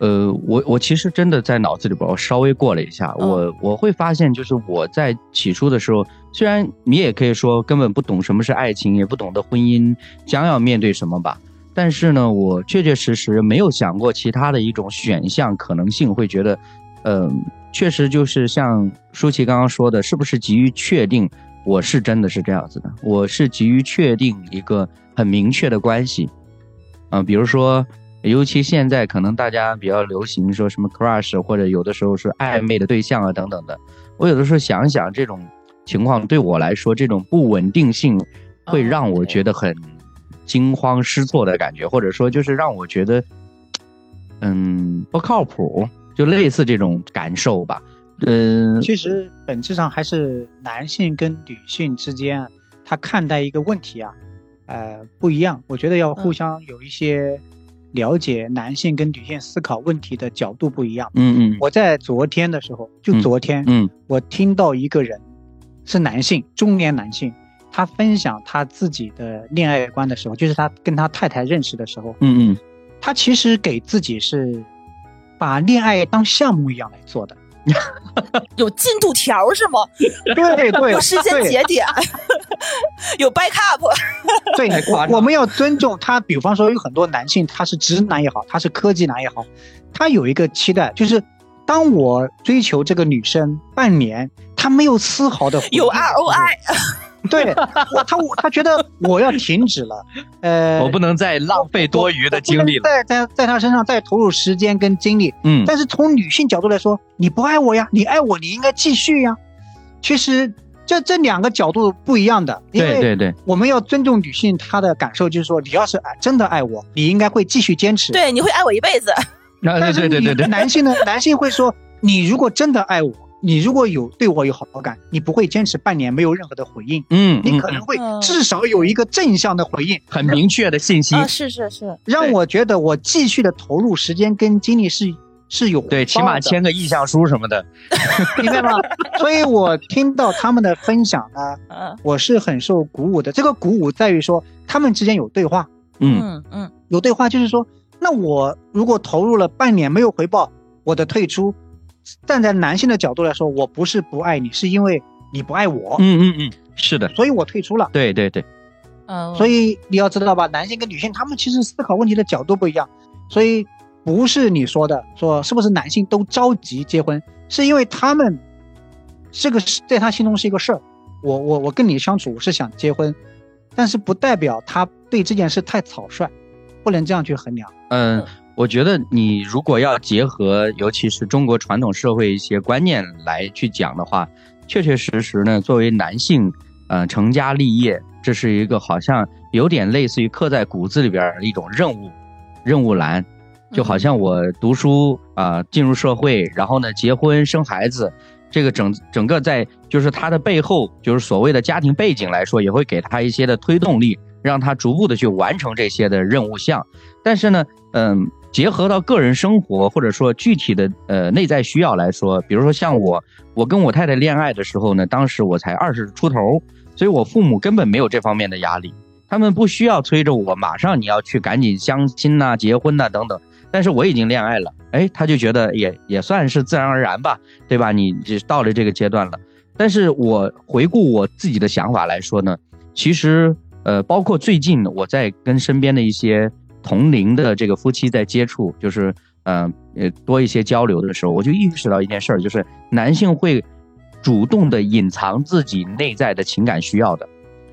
呃，我我其实真的在脑子里边，我稍微过了一下，我我会发现，就是我在起初的时候，虽然你也可以说根本不懂什么是爱情，也不懂得婚姻将要面对什么吧，但是呢，我确确实实没有想过其他的一种选项可能性，会觉得，嗯。确实就是像舒淇刚刚说的，是不是急于确定我是真的是这样子的？我是急于确定一个很明确的关系，啊，比如说，尤其现在可能大家比较流行说什么 crush，或者有的时候是暧昧的对象啊等等的。我有的时候想想这种情况，对我来说，这种不稳定性会让我觉得很惊慌失措的感觉，或者说就是让我觉得，嗯，不靠谱。就类似这种感受吧，嗯，其实本质上还是男性跟女性之间，他看待一个问题啊，呃，不一样。我觉得要互相有一些了解，男性跟女性思考问题的角度不一样。嗯嗯。我在昨天的时候，就昨天，嗯，我听到一个人是男性，中年男性，他分享他自己的恋爱观的时候，就是他跟他太太认识的时候，嗯嗯，他其实给自己是。把恋爱当项目一样来做的，<laughs> 有进度条是吗？对对，<laughs> 有时间节点，<laughs> 有 backup。对，我我们要尊重他。比方说，有很多男性，他是直男也好，他是科技男也好，他有一个期待，就是当我追求这个女生半年，他没有丝毫的有 ROI。<laughs> 对，他我他觉得我要停止了，呃，我不能再浪费多余的精力了，在在在他身上再投入时间跟精力，嗯，但是从女性角度来说，你不爱我呀，你爱我，你应该继续呀。其实这这两个角度不一样的，对对对，我们要尊重女性她的感受，就是说你要是爱真的爱我，你应该会继续坚持，对，你会爱我一辈子。对对对对对，男性呢，男性会说，你如果真的爱我。你如果有对我有好感，你不会坚持半年没有任何的回应，嗯，你可能会至少有一个正向的回应，很明确的信息，是是是，让我觉得我继续的投入时间跟精力是是有对，起码签个意向书什么的，明白吗？所以我听到他们的分享呢，我是很受鼓舞的。这个鼓舞在于说他们之间有对话，嗯嗯，有对话就是说，那我如果投入了半年没有回报，我的退出。站在男性的角度来说，我不是不爱你，是因为你不爱我。嗯嗯嗯，是的，所以我退出了。对对对，嗯，所以你要知道吧，男性跟女性他们其实思考问题的角度不一样，所以不是你说的说是不是男性都着急结婚，是因为他们这个是在他心中是一个事儿。我我我跟你相处，我是想结婚，但是不代表他对这件事太草率。不能这样去衡量。嗯，我觉得你如果要结合，尤其是中国传统社会一些观念来去讲的话，确确实实呢，作为男性，呃，成家立业，这是一个好像有点类似于刻在骨子里边的一种任务，任务栏，就好像我读书啊，进入社会，然后呢，结婚生孩子。这个整整个在就是他的背后，就是所谓的家庭背景来说，也会给他一些的推动力，让他逐步的去完成这些的任务项。但是呢，嗯，结合到个人生活或者说具体的呃内在需要来说，比如说像我，我跟我太太恋爱的时候呢，当时我才二十出头，所以我父母根本没有这方面的压力，他们不需要催着我马上你要去赶紧相亲呐、结婚呐等等。但是我已经恋爱了，哎，他就觉得也也算是自然而然吧，对吧？你就到了这个阶段了。但是我回顾我自己的想法来说呢，其实呃，包括最近我在跟身边的一些同龄的这个夫妻在接触，就是嗯呃多一些交流的时候，我就意识到一件事儿，就是男性会主动的隐藏自己内在的情感需要的，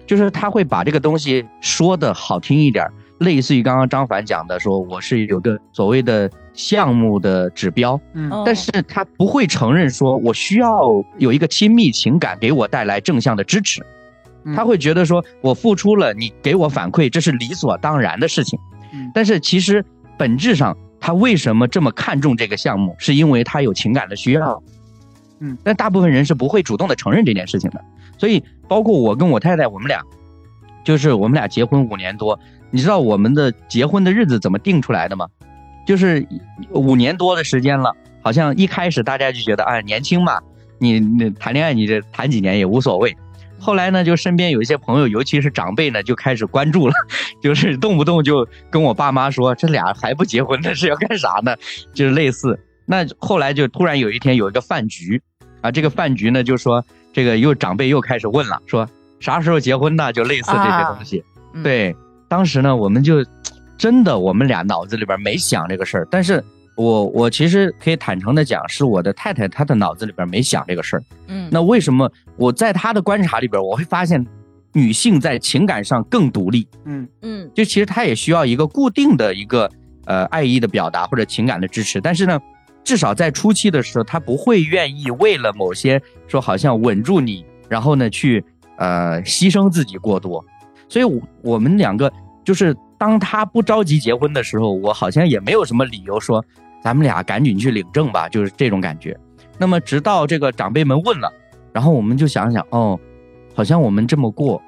就是他会把这个东西说的好听一点。类似于刚刚张凡讲的，说我是有个所谓的项目的指标，嗯，但是他不会承认说我需要有一个亲密情感给我带来正向的支持，他会觉得说我付出了，你给我反馈，这是理所当然的事情，嗯，但是其实本质上他为什么这么看重这个项目，是因为他有情感的需要，嗯，但大部分人是不会主动的承认这件事情的，所以包括我跟我太太，我们俩，就是我们俩结婚五年多。你知道我们的结婚的日子怎么定出来的吗？就是五年多的时间了，好像一开始大家就觉得啊年轻嘛，你你谈恋爱你这谈几年也无所谓。后来呢，就身边有一些朋友，尤其是长辈呢，就开始关注了，<laughs> 就是动不动就跟我爸妈说，这俩还不结婚，那是要干啥呢？就是类似。那后来就突然有一天有一个饭局，啊，这个饭局呢就说这个又长辈又开始问了，说啥时候结婚呢？就类似这些东西，对。当时呢，我们就真的我们俩脑子里边没想这个事儿，但是我我其实可以坦诚的讲，是我的太太她的脑子里边没想这个事儿。嗯，那为什么我在她的观察里边，我会发现女性在情感上更独立。嗯嗯，就其实她也需要一个固定的一个呃爱意的表达或者情感的支持，但是呢，至少在初期的时候，她不会愿意为了某些说好像稳住你，然后呢去呃牺牲自己过多。所以，我我们两个就是当他不着急结婚的时候，我好像也没有什么理由说咱们俩赶紧去领证吧，就是这种感觉。那么，直到这个长辈们问了，然后我们就想想，哦，好像我们这么过，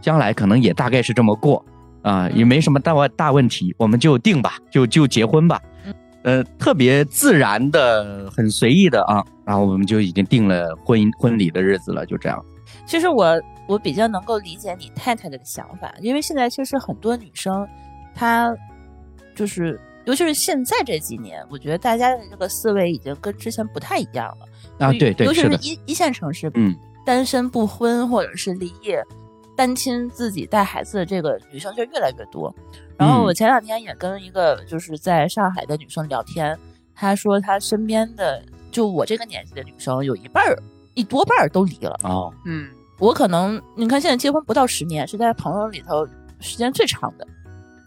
将来可能也大概是这么过啊，也没什么大问大问题，我们就定吧，就就结婚吧。呃，特别自然的、很随意的啊，然后我们就已经定了婚姻婚礼的日子了，就这样。其实我我比较能够理解你太太的想法，因为现在确实很多女生，她就是尤其是现在这几年，我觉得大家的这个思维已经跟之前不太一样了啊。对对，尤其是一一线城市，嗯，单身不婚或者是离异、单亲自己带孩子的这个女生就越来越多。然后我前两天也跟一个就是在上海的女生聊天，她说她身边的就我这个年纪的女生有一半儿一多半儿都离了哦，嗯。我可能你看，现在结婚不到十年，是在朋友里头时间最长的，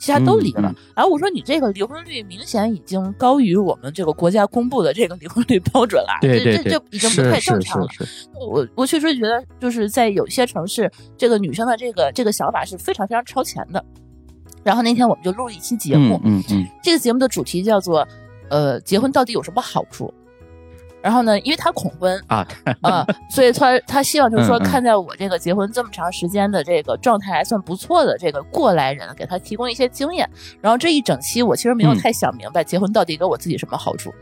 其他都离了。然后我说你这个离婚率明显已经高于我们这个国家公布的这个离婚率标准了，对对对，这已经不太正常了。我我确实觉得就是在有些城市，这个女生的这个这个想法是非常非常超前的。然后那天我们就录了一期节目，嗯嗯，这个节目的主题叫做呃，结婚到底有什么好处？然后呢，因为他恐婚啊啊，<laughs> 所以他他希望就是说，看在我这个结婚这么长时间的这个状态还算不错的这个过来人，给他提供一些经验。然后这一整期我其实没有太想明白结婚到底给我自己什么好处，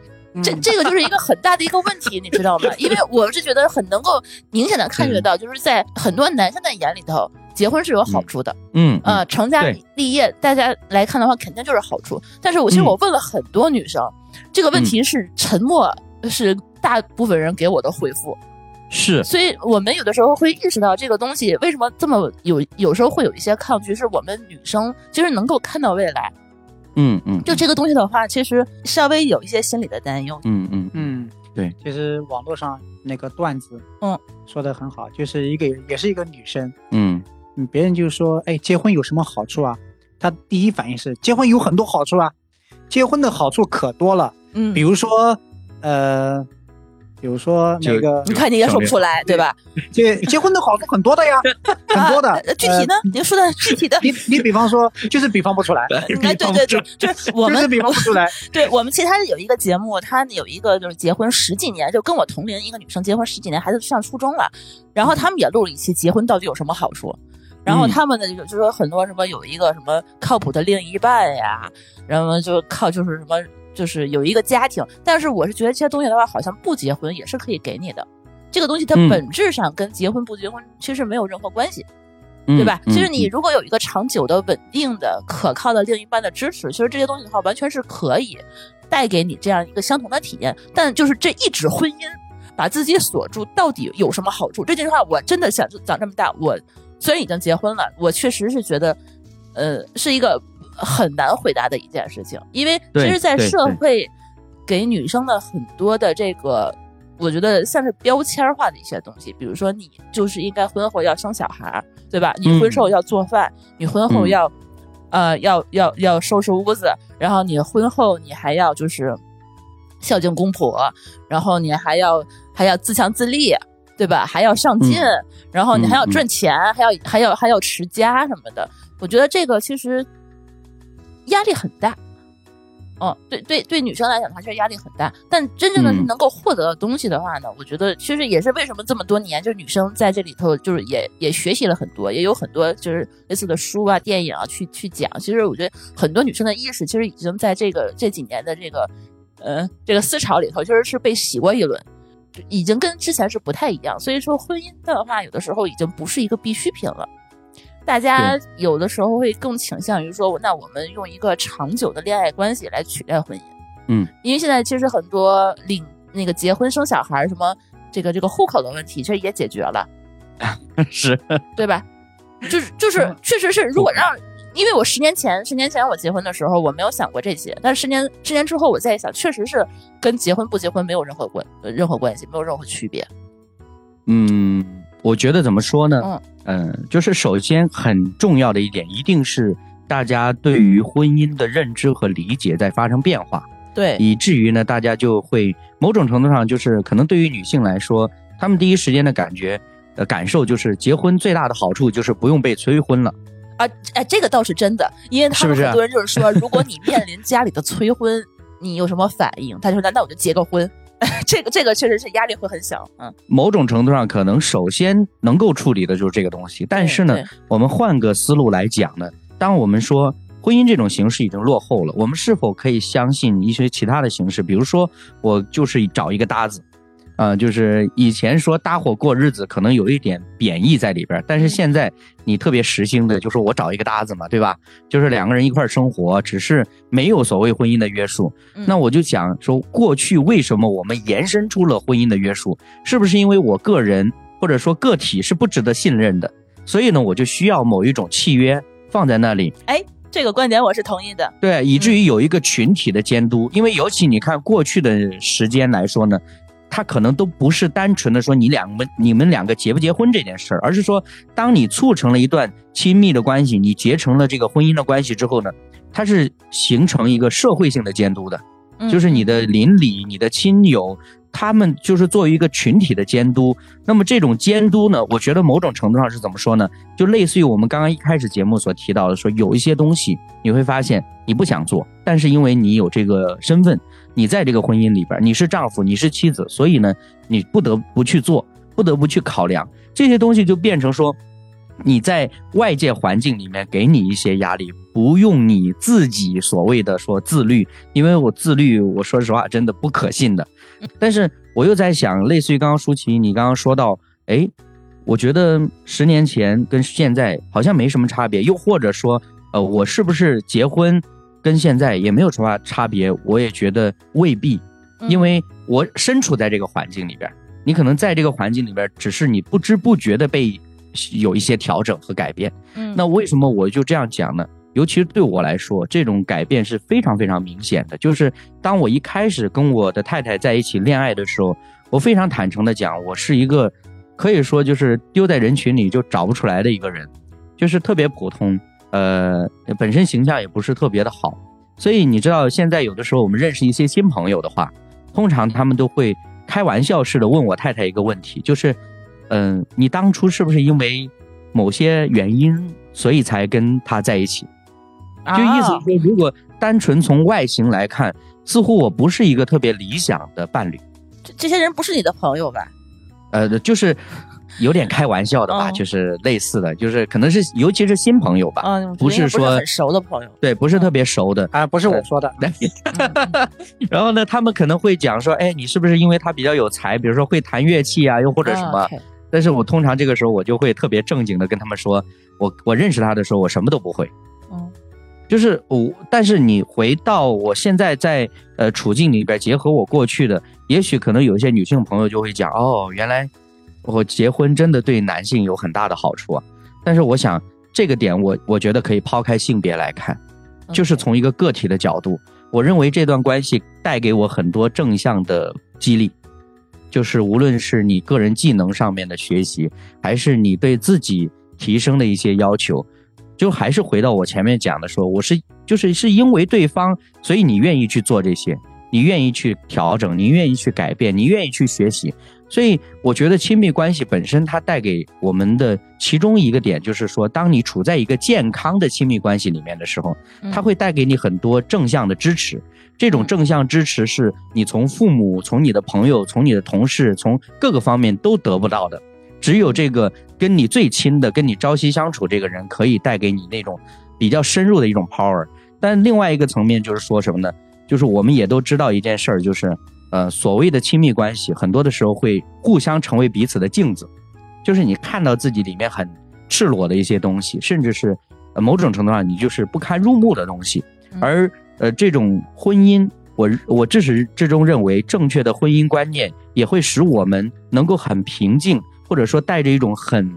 这这个就是一个很大的一个问题，你知道吗？因为我是觉得很能够明显的看觉到，就是在很多男生的眼里头，结婚是有好处的，嗯啊，成家立业，大家来看的话肯定就是好处。但是我其实我问了很多女生，这个问题是沉默是。大部分人给我的回复。是，所以我们有的时候会意识到这个东西为什么这么有，有时候会有一些抗拒，是我们女生就是能够看到未来，嗯嗯，就这个东西的话，其实稍微有一些心理的担忧，嗯嗯。嗯，对，其实网络上那个段子，嗯，说的很好，就是一个也是一个女生，嗯。嗯，别人就说，哎，结婚有什么好处啊？她第一反应是结婚有很多好处啊，结婚的好处可多了，嗯，比如说，呃。比如说那个，你看你也说不出来，对吧？<laughs> 结结婚的好处很多的呀，<laughs> 很多的。具体呢？您说的具体的？你你比方说，就是比方不出来。<laughs> 哎，对对对，就是我们比方不出来。对我们其他有一个节目，他有一个就是结婚十几年，就跟我同龄一个女生结婚十几年，孩子上初中了，然后他们也录了一期结婚到底有什么好处，然后他们的就就说很多什么有一个什么靠谱的另一半呀，然后就靠就是什么。就是有一个家庭，但是我是觉得这些东西的话，好像不结婚也是可以给你的。这个东西它本质上跟结婚不结婚其实没有任何关系，对吧？其实你如果有一个长久的、稳定的、可靠的另一半的支持，其实这些东西的话，完全是可以带给你这样一个相同的体验。但就是这一纸婚姻把自己锁住，到底有什么好处？这句话我真的想长这么大，我虽然已经结婚了，我确实是觉得，呃，是一个。很难回答的一件事情，因为其实，在社会给女生的很多的这个，我觉得像是标签化的一些东西，比如说你就是应该婚后要生小孩，对吧？你婚后要做饭，你婚后要呃要要要收拾屋子，然后你婚后你还要就是孝敬公婆，然后你还要还要自强自立，对吧？还要上进，然后你还要赚钱，还要还要还要持家什么的。我觉得这个其实。压力很大，哦，对对对，女生来讲的话，确实压力很大。但真正的能够获得的东西的话呢，我觉得其实也是为什么这么多年，就是女生在这里头，就是也也学习了很多，也有很多就是类似的书啊、电影啊去去讲。其实我觉得很多女生的意识，其实已经在这个这几年的这个呃这个思潮里头，其实是被洗过一轮，已经跟之前是不太一样。所以说，婚姻的话，有的时候已经不是一个必需品了。大家有的时候会更倾向于说，那我们用一个长久的恋爱关系来取代婚姻。嗯，因为现在其实很多领那个结婚生小孩什么这个这个户口的问题，其实也解决了。<laughs> 是，对吧？<laughs> 就是就是，确实是。如果让，因为我十年前十年前我结婚的时候，我没有想过这些，但是十年十年之后，我再一想，确实是跟结婚不结婚没有任何关任何关系，没有任何区别。嗯，我觉得怎么说呢？嗯。嗯，就是首先很重要的一点，一定是大家对于婚姻的认知和理解在发生变化，对，以至于呢，大家就会某种程度上就是可能对于女性来说，她们第一时间的感觉呃感受就是结婚最大的好处就是不用被催婚了啊，哎，这个倒是真的，因为他们很多人就是说，如果你面临家里的催婚，你有什么反应？他就说，那那我就结个婚。<laughs> 这个这个确实是压力会很小，嗯，某种程度上可能首先能够处理的就是这个东西，但是呢，我们换个思路来讲呢，当我们说婚姻这种形式已经落后了，我们是否可以相信一些其他的形式？比如说，我就是找一个搭子。啊，就是以前说搭伙过日子，可能有一点贬义在里边，但是现在你特别实心的，就说我找一个搭子嘛，对吧？就是两个人一块生活，只是没有所谓婚姻的约束。那我就想说，过去为什么我们延伸出了婚姻的约束？是不是因为我个人或者说个体是不值得信任的？所以呢，我就需要某一种契约放在那里。哎，这个观点我是同意的。对，以至于有一个群体的监督，因为尤其你看过去的时间来说呢。他可能都不是单纯的说你两个你们两个结不结婚这件事儿，而是说，当你促成了一段亲密的关系，你结成了这个婚姻的关系之后呢，它是形成一个社会性的监督的，就是你的邻里、你的亲友，他们就是作为一个群体的监督。那么这种监督呢，我觉得某种程度上是怎么说呢？就类似于我们刚刚一开始节目所提到的，说有一些东西你会发现你不想做，但是因为你有这个身份。你在这个婚姻里边，你是丈夫，你是妻子，所以呢，你不得不去做，不得不去考量这些东西，就变成说，你在外界环境里面给你一些压力，不用你自己所谓的说自律，因为我自律，我说实话真的不可信的。<laughs> 但是我又在想，类似于刚刚舒淇你刚刚说到，哎，我觉得十年前跟现在好像没什么差别，又或者说，呃，我是不是结婚？跟现在也没有什么差别，我也觉得未必，因为我身处在这个环境里边，你可能在这个环境里边，只是你不知不觉的被有一些调整和改变。嗯，那为什么我就这样讲呢？尤其是对我来说，这种改变是非常非常明显的。就是当我一开始跟我的太太在一起恋爱的时候，我非常坦诚的讲，我是一个可以说就是丢在人群里就找不出来的一个人，就是特别普通。呃，本身形象也不是特别的好，所以你知道现在有的时候我们认识一些新朋友的话，通常他们都会开玩笑似的问我太太一个问题，就是，嗯，你当初是不是因为某些原因，所以才跟他在一起？就意思说，如果单纯从外形来看，似乎我不是一个特别理想的伴侣。这这些人不是你的朋友吧？呃，就是。有点开玩笑的吧，就是类似的，就是可能是尤其是新朋友吧，嗯，不是说很熟的朋友，对，不是特别熟的啊，不是我说的。<laughs> 然后呢，他们可能会讲说，哎，你是不是因为他比较有才，比如说会弹乐器啊，又或者什么？但是我通常这个时候我就会特别正经的跟他们说，我我认识他的时候我什么都不会，嗯，就是我，但是你回到我现在在呃处境里边，结合我过去的，也许可能有一些女性朋友就会讲，哦，原来。我结婚真的对男性有很大的好处啊，但是我想这个点我我觉得可以抛开性别来看，就是从一个个体的角度，我认为这段关系带给我很多正向的激励，就是无论是你个人技能上面的学习，还是你对自己提升的一些要求，就还是回到我前面讲的说，我是就是是因为对方，所以你愿意去做这些，你愿意去调整，你愿意去改变，你愿意去学习。所以我觉得亲密关系本身它带给我们的其中一个点，就是说，当你处在一个健康的亲密关系里面的时候，它会带给你很多正向的支持。这种正向支持是你从父母、从你的朋友、从你的同事、从各个方面都得不到的。只有这个跟你最亲的、跟你朝夕相处这个人，可以带给你那种比较深入的一种 power。但另外一个层面就是说什么呢？就是我们也都知道一件事儿，就是。呃，所谓的亲密关系，很多的时候会互相成为彼此的镜子，就是你看到自己里面很赤裸的一些东西，甚至是某种程度上你就是不堪入目的东西。而呃，这种婚姻，我我至始至终认为，正确的婚姻观念也会使我们能够很平静，或者说带着一种很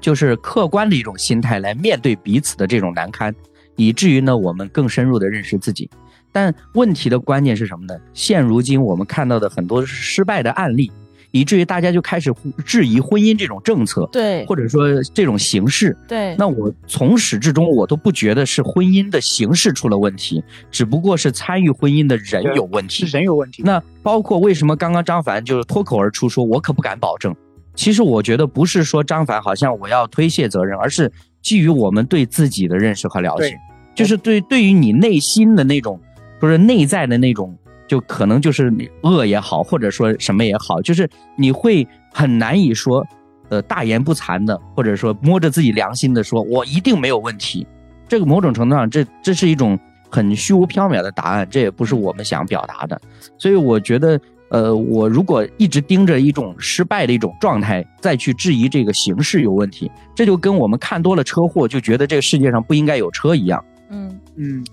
就是客观的一种心态来面对彼此的这种难堪，以至于呢，我们更深入的认识自己。但问题的关键是什么呢？现如今我们看到的很多失败的案例，以至于大家就开始质疑婚姻这种政策，对，或者说这种形式，对。那我从始至终我都不觉得是婚姻的形式出了问题，只不过是参与婚姻的人有问题，是人有问题。那包括为什么刚刚张凡就是脱口而出说，我可不敢保证。其实我觉得不是说张凡好像我要推卸责任，而是基于我们对自己的认识和了解，就是对对于你内心的那种。不是内在的那种，就可能就是恶也好，或者说什么也好，就是你会很难以说，呃，大言不惭的，或者说摸着自己良心的说，我一定没有问题。这个某种程度上，这这是一种很虚无缥缈的答案，这也不是我们想表达的。所以我觉得，呃，我如果一直盯着一种失败的一种状态，再去质疑这个形式有问题，这就跟我们看多了车祸，就觉得这个世界上不应该有车一样。嗯嗯，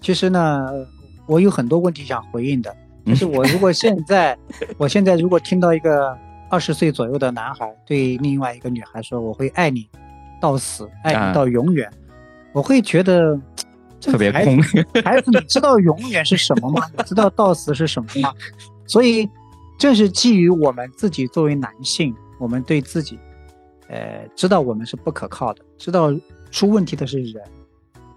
其实呢。我有很多问题想回应的，就是我如果现在，<laughs> 我现在如果听到一个二十岁左右的男孩对另外一个女孩说“我会爱你到死，爱你到永远”，我会觉得 <tsk> 特别空。<laughs> 孩子，你知道永远是什么吗？<laughs> 你知道到死是什么吗？所以，正是基于我们自己作为男性，我们对自己，呃，知道我们是不可靠的，知道出问题的是人，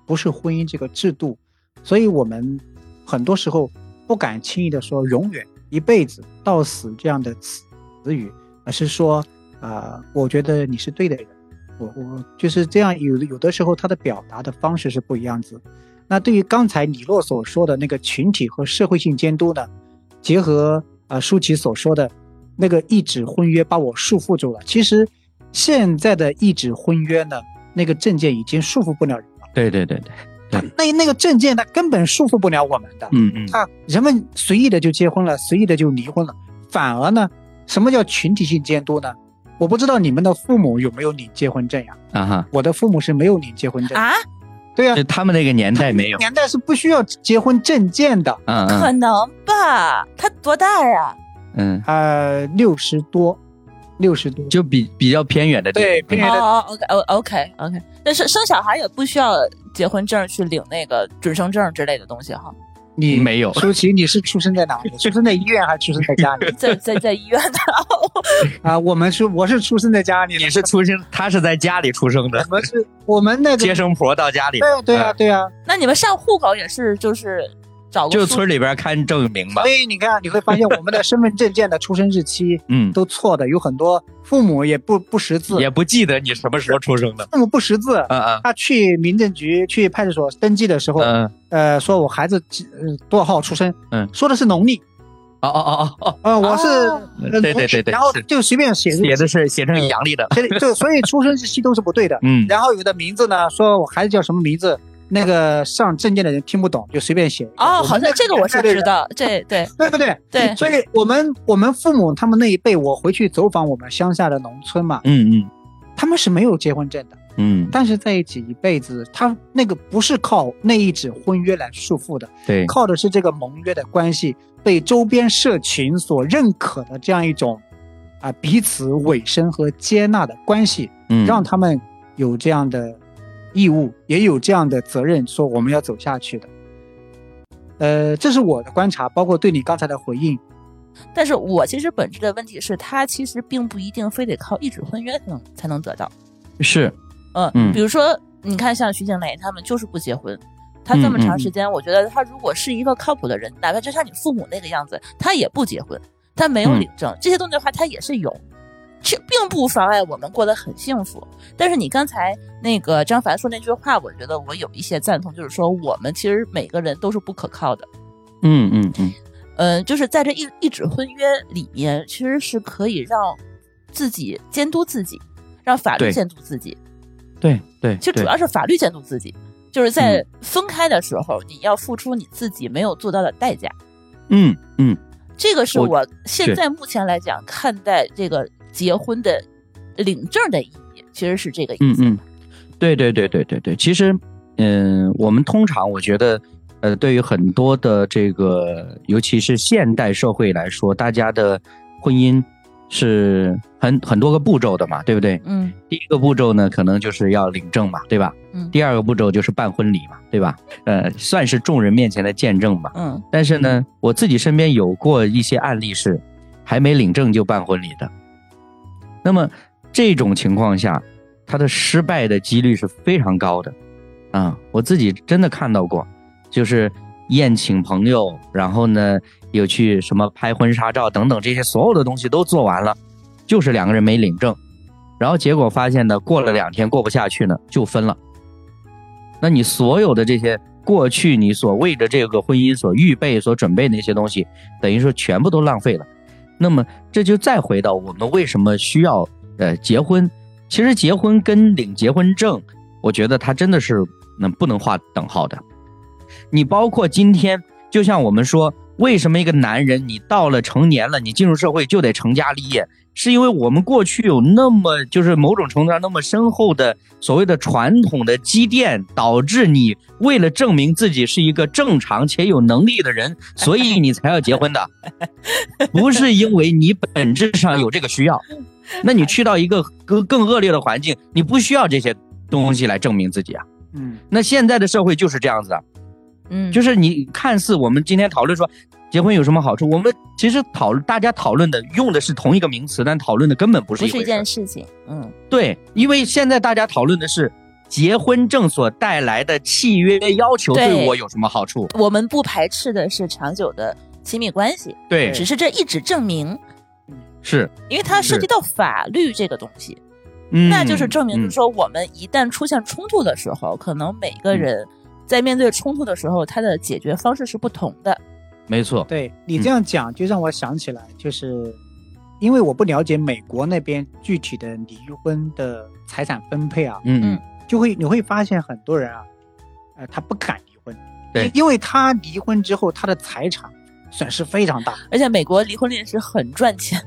不是婚姻这个制度，所以我们。很多时候不敢轻易的说“永远”“一辈子”“到死”这样的词词语，而是说，啊，我觉得你是对的人，我我就是这样。有有的时候他的表达的方式是不一样子。那对于刚才李洛所说的那个群体和社会性监督呢，结合啊舒淇所说的那个一纸婚约把我束缚住了。其实现在的一纸婚约呢，那个证件已经束缚不了人了。对对对对。那那个证件，它根本束缚不了我们的。嗯嗯，啊人们随意的就结婚了，随意的就离婚了。反而呢，什么叫群体性监督呢？我不知道你们的父母有没有领结婚证呀？啊哈，我的父母是没有领结婚证啊。对呀，他们那个年代没有，年代是不需要结婚证件的。嗯嗯，可能吧？他多大呀？嗯，呃，六十多。六十多，就比比较偏远的地方。对，偏远的。哦，OK，OK，OK。但是生小孩也不需要结婚证去领那个准生证之类的东西哈。你没有，舒淇，你是出生在哪里？<laughs> 出生在医院还是出生在家里？<laughs> 在在在医院的。<laughs> 啊，我们是我是出生在家里，你是出生，他是在家里出生的。我们是我们那个接生婆到家里。对对啊对啊。那你们上户口也是就是找就村里边看证明吧。所以你看，你会发现我们的身份证件的出生日期，<laughs> 嗯，都错的，有很多父母也不不识字，也不记得你什么时候出生的。父母不识字，嗯嗯，他去民政局、去派出所登记的时候，嗯呃，说我孩子几多少号出生，嗯，说的是农历。哦哦哦哦哦！我是对对对对，然后就随便写写的是写成阳历的，所以就所以出生日期都是不对的。嗯，然后有的名字呢，说我孩子叫什么名字，那个上证件的人听不懂，就随便写。哦，好像这个我是知道，这对对 <laughs> 不对？对，所以我们我们父母他们那一辈，我回去走访我们乡下的农村嘛，嗯嗯，他们是没有结婚证的，嗯，但是在一起一辈子，他那个不是靠那一纸婚约来束缚的，对，靠的是这个盟约的关系。被周边社群所认可的这样一种，啊，彼此委身和接纳的关系，嗯，让他们有这样的义务，也有这样的责任，说我们要走下去的。呃，这是我的观察，包括对你刚才的回应。但是我其实本质的问题是，他其实并不一定非得靠一纸婚约才能才能得到。是，嗯，比如说，你看像徐静蕾他们就是不结婚。他这么长时间，我觉得他如果是一个靠谱的人，哪怕就像你父母那个样子，他也不结婚，他没有领证，这些东西的话，他也是有，却并不妨碍我们过得很幸福。但是你刚才那个张凡说那句话，我觉得我有一些赞同，就是说我们其实每个人都是不可靠的。嗯嗯嗯，嗯，就是在这一一纸婚约里面，其实是可以让自己监督自己，让法律监督自己。对对，其实主要是法律监督自己。就是在分开的时候，你要付出你自己没有做到的代价。嗯嗯，这个是我现在目前来讲看待这个结婚的领证的意义，其实是这个意思。嗯嗯，对对对对对对，其实嗯，我们通常我觉得，呃，对于很多的这个，尤其是现代社会来说，大家的婚姻。是很很多个步骤的嘛，对不对？嗯，第一个步骤呢，可能就是要领证嘛，对吧？嗯，第二个步骤就是办婚礼嘛，对吧？呃，算是众人面前的见证吧。嗯，但是呢，我自己身边有过一些案例是还没领证就办婚礼的。那么这种情况下，他的失败的几率是非常高的。啊，我自己真的看到过，就是宴请朋友，然后呢。有去什么拍婚纱照等等这些所有的东西都做完了，就是两个人没领证，然后结果发现呢，过了两天过不下去呢，就分了。那你所有的这些过去你所为着这个婚姻所预备、所准备那些东西，等于说全部都浪费了。那么这就再回到我们为什么需要呃结婚？其实结婚跟领结婚证，我觉得它真的是能不能划等号的。你包括今天，就像我们说。为什么一个男人，你到了成年了，你进入社会就得成家立业？是因为我们过去有那么就是某种程度上那么深厚的所谓的传统的积淀，导致你为了证明自己是一个正常且有能力的人，所以你才要结婚的，不是因为你本质上有这个需要。那你去到一个更更恶劣的环境，你不需要这些东西来证明自己啊。嗯，那现在的社会就是这样子的。嗯，就是你看似我们今天讨论说结婚有什么好处，我们其实讨论大家讨论的用的是同一个名词，但讨论的根本不是一件事情。嗯，对，因为现在大家讨论的是结婚证所带来的契约要求对。我有什么好处。我们不排斥的是长久的亲密关系，对，只是这一纸证明，是。因为它涉及到法律这个东西，那就是证明说我们一旦出现冲突的时候，可能每个人。在面对冲突的时候，他的解决方式是不同的。没错，对你这样讲，就让我想起来，就是因为我不了解美国那边具体的离婚的财产分配啊，嗯嗯，就会你会发现很多人啊，呃，他不敢离婚，对，因为他离婚之后，他的财产损失非常大，而且美国离婚律师很赚钱。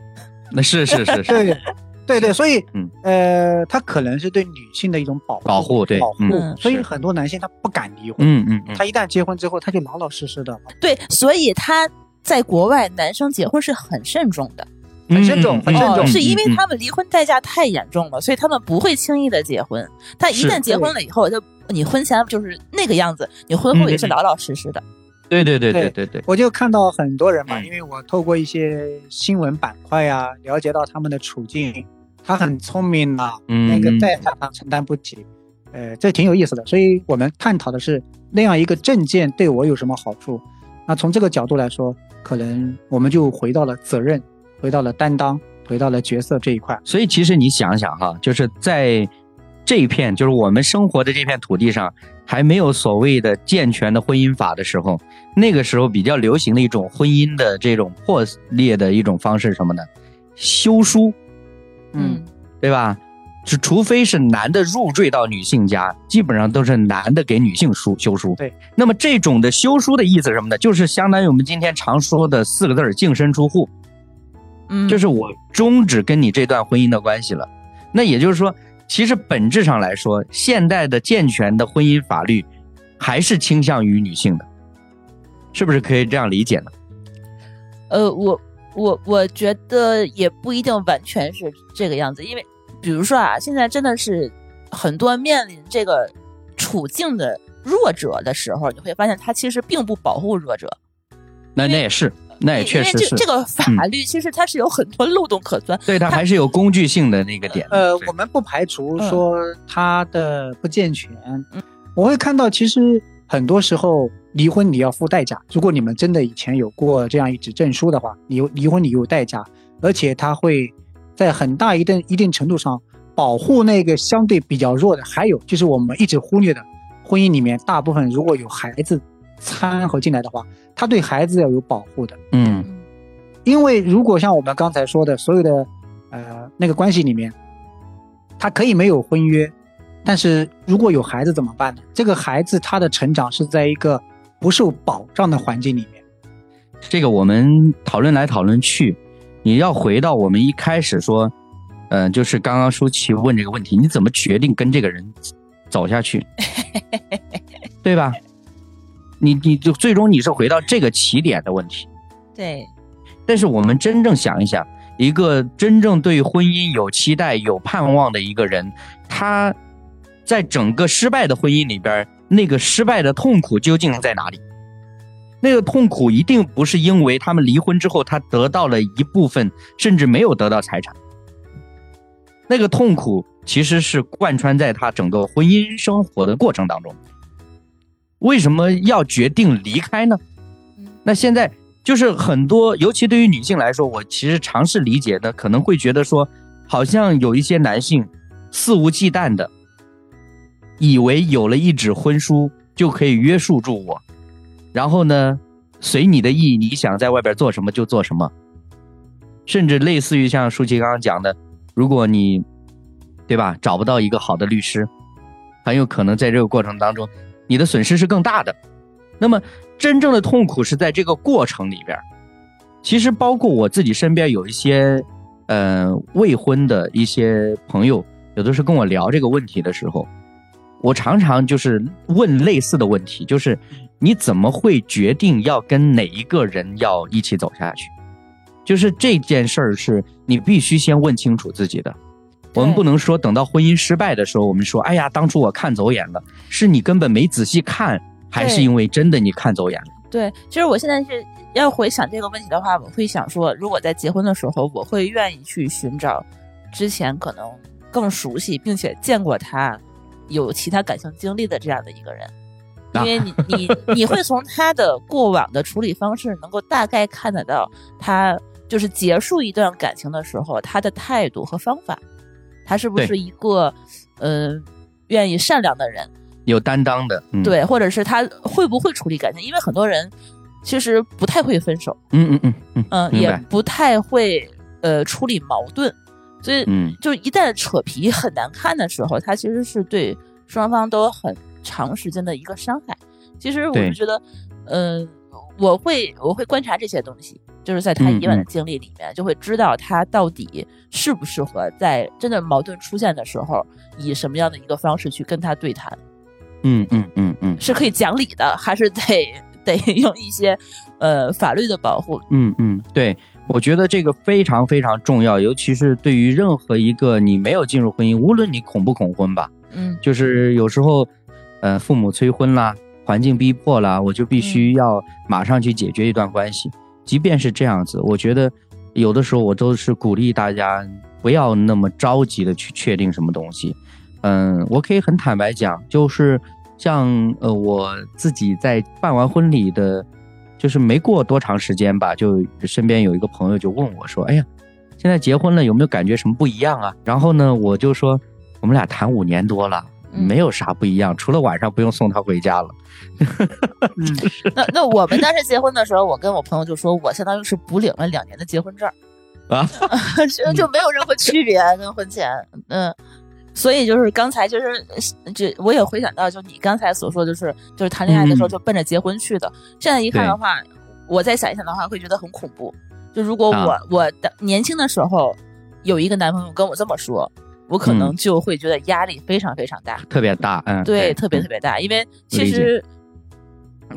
那是是是是。<laughs> 对。对对，所以，嗯，呃，他可能是对女性的一种保护，保护，对，保护。所以很多男性他不敢离婚，嗯嗯，他一旦结婚之后，他就老老实实的。对，所以他在国外，男生结婚是很慎重的，很慎重，很慎重，是因为他们离婚代价太严重了，所以他们不会轻易的结婚。他一旦结婚了以后，就你婚前就是那个样子，你婚后也是老老实实的。对对对对对对，我就看到很多人嘛，嗯因为我透过一些新闻板块呀、了解到他们的处境，他很聪明啊，嗯那个代价他承担不起，呃，这挺有意思的。所以我们探讨的是那样一个证件对我有什么好处。那从这个角度来说，可能我们就回到了责任，回到了担当，回到了角色这一块。所以其实你想想哈，就是在这一片，就是我们生活的这片土地上，还没有所谓的健全的婚姻法的时候，那个时候比较流行的一种婚姻的这种破裂的一种方式是什么呢？休书，嗯对吧？是除非是男的入赘到女性家，基本上都是男的给女性书修书。对，那么这种的修书的意思是什么呢？就是相当于我们今天常说的四个字儿“净身出户”。嗯，就是我终止跟你这段婚姻的关系了。那也就是说，其实本质上来说，现代的健全的婚姻法律还是倾向于女性的，是不是可以这样理解呢？呃，我我我觉得也不一定完全是这个样子，因为比如说啊，现在真的是很多面临这个处境的弱者的时候，你会发现他其实并不保护弱者，那那也是，那也确实是，因为这这个法律其实它是有很多漏洞可钻。<laughs> 对它还是有工具性的那个点。呃，我们不排除嗯说它的不健全，我会看到其实很多时候离婚你要付代价。如果你们真的以前有过这样一纸证书的话，你离婚你有代价，而且他会在很大一定一定程度上保护那个相对比较弱的。还有就是我们一直忽略的，婚姻里面大部分如果有孩子掺和进来的话，他对孩子要有保护的。嗯因为如果像我们刚才说的，所有的呃那个关系里面，他可以没有婚约，但是如果有孩子怎么办呢？这个孩子他的成长是在一个不受保障的环境里面。这个我们讨论来讨论去，你要回到我们一开始说，呃，就是刚刚舒淇问这个问题，你怎么决定跟这个人走下去，<laughs> 对吧？你你就最终你是回到这个起点的问题。对，但是我们真正想一想，一个真正对婚姻有期待、有盼望的一个人，他在整个失败的婚姻里边，那个失败的痛苦究竟在哪里？那个痛苦一定不是因为他们离婚之后他得到了一部分，甚至没有得到财产。那个痛苦其实是贯穿在他整个婚姻生活的过程当中。为什么要决定离开呢？那现在就是很多，尤其对于女性来说，我其实尝试理解的，可能会觉得说，好像有一些男性肆无忌惮的，以为有了一纸婚书就可以约束住我，然后呢，随你的意，你想在外边做什么就做什么，甚至类似于像舒淇刚刚讲的，如果你，对吧，找不到一个好的律师，很有可能在这个过程当中，你的损失是更大的。那么真正的痛苦是在这个过程里边。其实包括我自己身边有一些，呃，未婚的一些朋友，有的时候跟我聊这个问题的时候，我常常就是问类似的问题，就是你怎么会决定要跟哪一个人要一起走下去？就是这件事儿是你必须先问清楚自己的。我们不能说等到婚姻失败的时候，我们说，哎呀，当初我看走眼了，是你根本没仔细看，还是因为真的你看走眼了？对，其实我现在是要回想这个问题的话，我会想说，如果在结婚的时候，我会愿意去寻找之前可能更熟悉并且见过他有其他感情经历的这样的一个人，因啊为你你你会从他的过往的处理方式，能够大概看得到他就是结束一段感情的时候他的态度和方法，他是不是一个呃愿意善良的人，有担当的，嗯，，对，或者是他会不会处理感情？因为很多人其实不太会分手，嗯嗯嗯嗯，嗯、也，不太会呃处理矛盾，所以嗯就一旦扯皮很难看的时候，他其实是对双方都很长时间的一个伤害。其实我对就觉得，嗯、我会我会观察这些东西，就是在他嗯以往的嗯经历里面，就会知道他到底适不适合在真的矛盾出现的时候，以什么样的一个方式去跟他对谈。嗯嗯嗯嗯是可以讲理的，还是得 <laughs> 得用一些呃法律的保护？嗯嗯，对，我觉得这个非常非常重要，尤其是对于任何一个你没有进入婚姻，无论你恐不恐婚吧，嗯就是有时候，呃，父母催婚啦，环境逼迫啦，我就必须要马上去解决一段关系。即便是这样子，我觉得有的时候我都是鼓励大家不要那么着急的去确定什么东西。嗯，我可以很坦白讲，就是像呃我自己在办完婚礼的，就是没过多长时间吧，就身边有一个朋友就问我说：“哎呀，现在结婚了有没有感觉什么不一样啊？”然后呢，我就说我们俩谈五年多了。没有啥不一样，除了晚上不用送他回家了。<laughs> 那那我们当时结婚的时候，我跟我朋友就说，我相当于是补领了两年的结婚证啊，<laughs> 就没有任何区别跟婚前。嗯，所以就是刚才就是这，我也回想到，就你刚才所说，就是就是谈恋爱的时候就奔着结婚去的。现在一看的话，我再想一想的话，会觉得很恐怖。就如果我我的年轻的时候有一个男朋友跟我这么说。我可能就会觉得压力非常非常大，特别大，嗯，对，特别特别大，因为其实，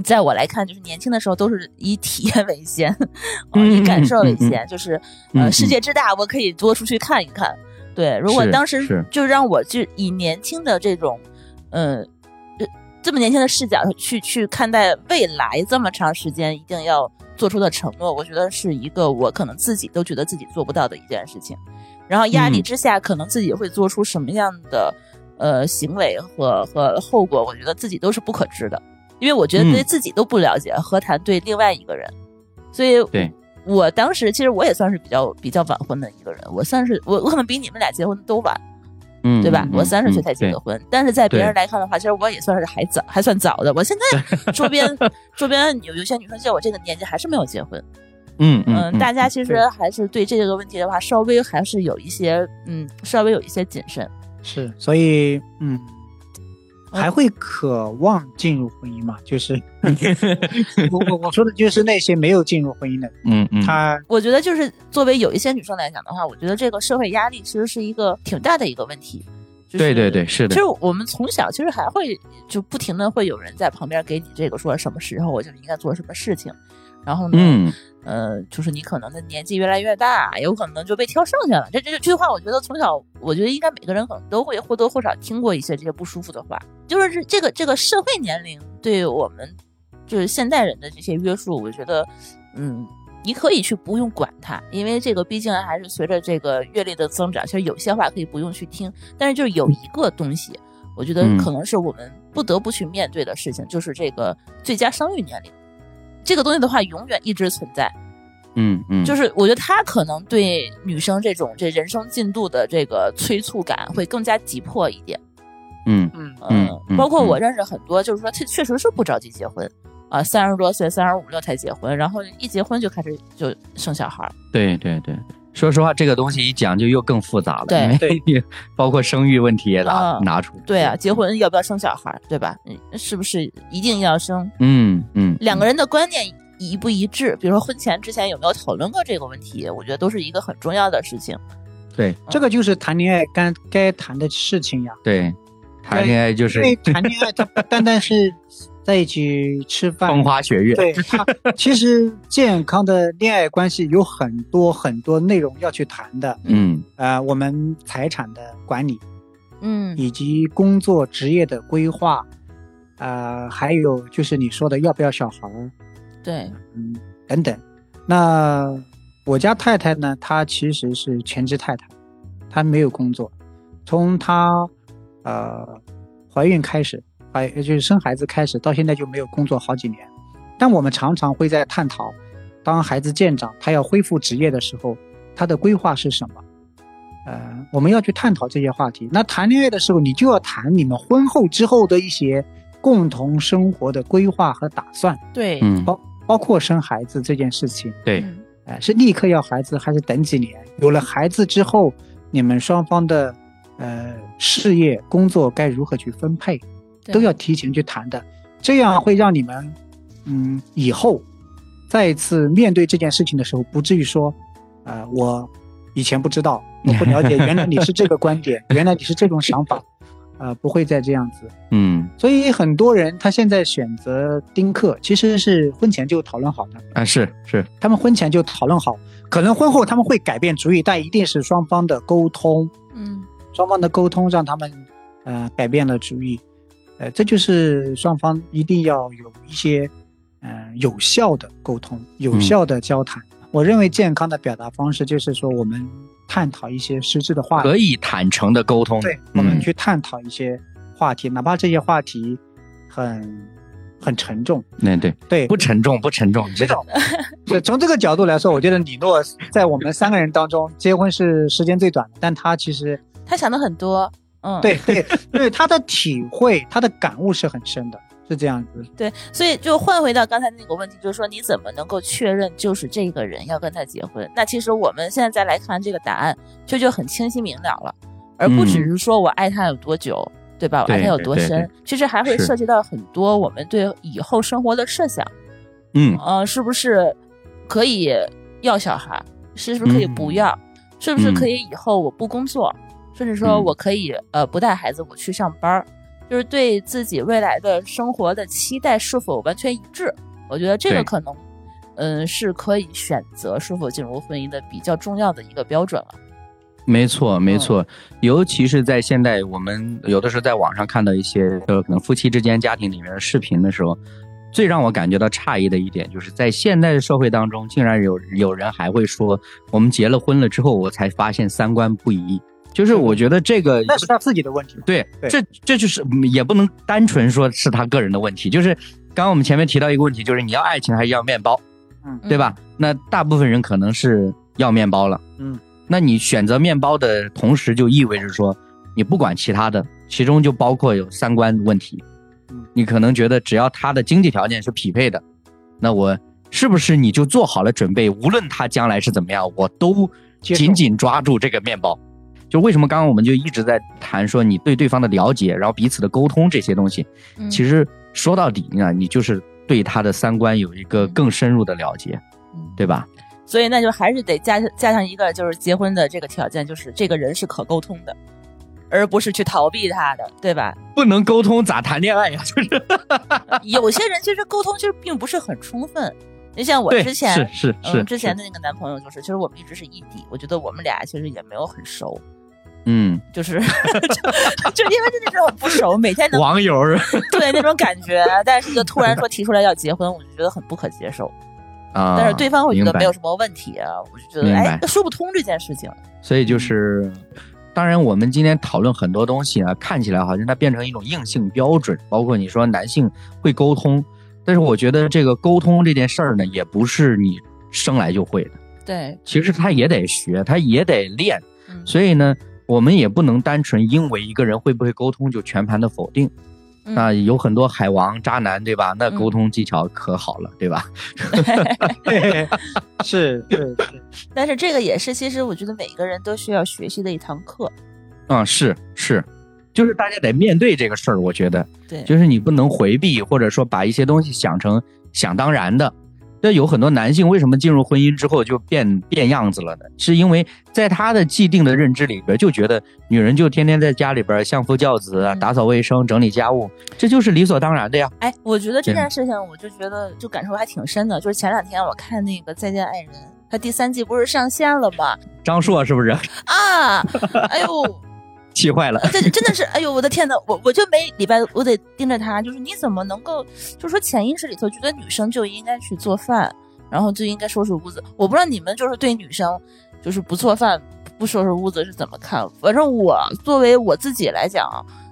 在我来看，就是年轻的时候都是以体验为先，以感受为先，就是呃，世界之大，我可以多出去看一看。对，如果当时就让我就以年轻的这种，嗯，这么年轻的视角去去看待未来这么长时间一定要做出的承诺，我觉得是一个我可能自己都觉得自己做不到的一件事情。然后压力之下，可能自己会做出什么样的呃行为和和后果，我觉得自己都是不可知的，因为我觉得对自己都不了解，何谈对另外一个人？所以，对我当时其实我也算是比较比较晚婚的一个人，我算是我我可能比你们俩结婚都晚，嗯，对吧？我三十岁才结的婚，但是在别人来看的话，其实我也算是还早，还算早的。我现在周边 <laughs> 周边有有些女生像我这个年纪还是没有结婚。嗯嗯，大家其实还是对这个问题的话，稍微还是有一些嗯，稍微有一些谨慎。是，所以嗯，还会渴望进入婚姻吗？就是 <laughs> 我我我说的就是那些没有进入婚姻的，嗯嗯，他我觉得就是作为有一些女生来讲的话，我觉得这个社会压力其实是一个挺大的一个问题。对对对，是的。其实我们从小其实还会就不停的会有人在旁边给你这个说什么时候我就应该做什么事情。然后呢，呃，就是你可能的年纪越来越大，有可能就被挑剩下了。这这这句话，我觉得从小，我觉得应该每个人可能都会或多或少听过一些这些不舒服的话。就是这这个这个社会年龄对我们就是现代人的这些约束，我觉得，嗯，你可以去不用管它，因为这个毕竟还是随着这个阅历的增长，其实有些话可以不用去听。但是就是有一个东西，我觉得可能是我们不得不去面对的事情，就是这个最佳生育年龄。这个东西的话，永远一直存在，嗯嗯，就是我觉得他可能对女生这种这人生进度的这个催促感会更加急迫一点，嗯嗯。嗯，包括我认识很多，就是说他确实是不着急结婚啊，三十多岁、三十五六才结婚，然后一结婚就开始就生小孩。对对对，说实话，这个东西一讲就又更复杂了，对对，<laughs> 包括生育问题也拿拿出。对啊，结婚要不要生小孩，对吧？嗯，是不是一定要生？嗯嗯。两个人的观念一不一致，比如说婚前之前有没有讨论过这个问题，我觉得都是一个很重要的事情。对，这个就是谈恋爱该该谈的事情呀。对，谈恋爱就是因为谈恋爱，它不单单是在一起吃饭、风花雪月。对，它 <laughs> 其实健康的恋爱关系有很多很多内容要去谈的。嗯，呃，我们财产的管理，嗯，以及工作职业的规划。呃，还有就是你说的要不要小孩儿，对，嗯，等等。那我家太太呢？她其实是全职太太，她没有工作，从她呃怀孕开始，怀就是生孩子开始，到现在就没有工作好几年。但我们常常会在探讨，当孩子渐长，他要恢复职业的时候，他的规划是什么？呃，我们要去探讨这些话题。那谈恋爱的时候，你就要谈你们婚后之后的一些。共同生活的规划和打算，对，嗯，包包括生孩子这件事情，对，哎，是立刻要孩子还是等几年？有了孩子之后，你们双方的呃事业工作该如何去分配，都要提前去谈的，这样会让你们嗯以后再一次面对这件事情的时候，不至于说，呃，我以前不知道，我不了解，原来你是这个观点，<laughs> 原来你是这种想法。呃，不会再这样子，嗯，所以很多人他现在选择丁克，其实是婚前就讨论好的。啊，是是，他们婚前就讨论好，可能婚后他们会改变主意，但一定是双方的沟通，嗯，双方的沟通让他们呃改变了主意，呃，这就是双方一定要有一些，嗯，有效的沟通，有效的交谈。我认为健康的表达方式就是说，我们探讨一些实质的话题，可以坦诚的沟通。对，我们去探讨一些话题，哪怕这些话题很很沉重。对对对，不沉重，不沉重，知道。对，从这个角度来说，我觉得李诺在我们三个人当中结婚是时间最短的，但他其实他想的很多。嗯，对对对，他的体会，他的感悟是很深的。是这样子，对，所以就换回到刚才那个问题，就是说你怎么能够确认就是这个人要跟他结婚？那其实我们现在再来看这个答案，就就很清晰明了了，而不只是说我爱他有多久，对吧？我爱他有多深，其实还会涉及到很多我们对以后生活的设想。嗯，呃，是不是可以要小孩？是不是可以不要？是不是可以以后我不工作，甚至说我可以呃不带孩子我去上班？就是对自己未来的生活的期待是否完全一致？我觉得这个可能，嗯，是可以选择是否进入婚姻的比较重要的一个标准了。没错，没错，尤其是在现在，我们有的时候在网上看到一些呃，可能夫妻之间、家庭里面的视频的时候，最让我感觉到诧异的一点，就是在现代的社会当中，竟然有有人还会说，我们结了婚了之后，我才发现三观不一。就是我觉得这个那是他自己的问题，对，这这就是也不能单纯说是他个人的问题。就是刚刚我们前面提到一个问题，就是你要爱情还是要面包，嗯，对吧？那大部分人可能是要面包了，嗯，那你选择面包的同时，就意味着说你不管其他的，其中就包括有三观问题，嗯，你可能觉得只要他的经济条件是匹配的，那我是不是你就做好了准备？无论他将来是怎么样，我都紧紧抓住这个面包。就为什么刚刚我们就一直在谈说你对对方的了解，然后彼此的沟通这些东西，其实说到底呢，你就是对他的三观有一个更深入的了解，对吧？所以那就还是得加加上一个就是结婚的这个条件，就是这个人是可沟通的，而不是去逃避他的，对吧？不能沟通咋谈恋爱呀？<laughs> 就是 <laughs> 有些人其实沟通其实并不是很充分。就像我之前是是是之前的那个男朋友，就是其实我们一直是异地，我觉得我们俩其实也没有很熟。嗯，就是就 <laughs> 就因为那种不熟，每天网友 <laughs> 对那种感觉，但是就突然说提出来要结婚，我就觉得很不可接受啊。但是对方会觉得没有什么问题啊，我就觉得哎说不通这件事情。所以就是，当然我们今天讨论很多东西啊，看起来好像它变成一种硬性标准，包括你说男性会沟通，但是我觉得这个沟通这件事儿呢，也不是你生来就会的。对，其实他也得学，他也得练，所以呢。我们也不能单纯因为一个人会不会沟通就全盘的否定，那有很多海王渣男，对吧？那沟通技巧可好了，对吧？<laughs> 是，是，是。但是这个也是，其实我觉得每个人都需要学习的一堂课。嗯，是是，就是大家得面对这个事儿。我觉得，对，就是你不能回避，或者说把一些东西想成想当然的。那有很多男性为什么进入婚姻之后就变变样子了呢？是因为在他的既定的认知里边，就觉得女人就天天在家里边相夫教子啊，打扫卫生、整理家务，这就是理所当然的呀。哎，我觉得这件事情，我就觉得就感受还挺深的。就是前两天我看那个《再见爱人》，他第三季不是上线了吗？张硕是不是？<laughs> 啊，哎呦！气坏了，这真的是，哎呦，我的天呐，我我就每礼拜我得盯着他，就是你怎么能够，就是说潜意识里头觉得女生就应该去做饭，然后就应该收拾屋子。我不知道你们就是对女生就是不做饭、不收拾屋子是怎么看？反正我作为我自己来讲，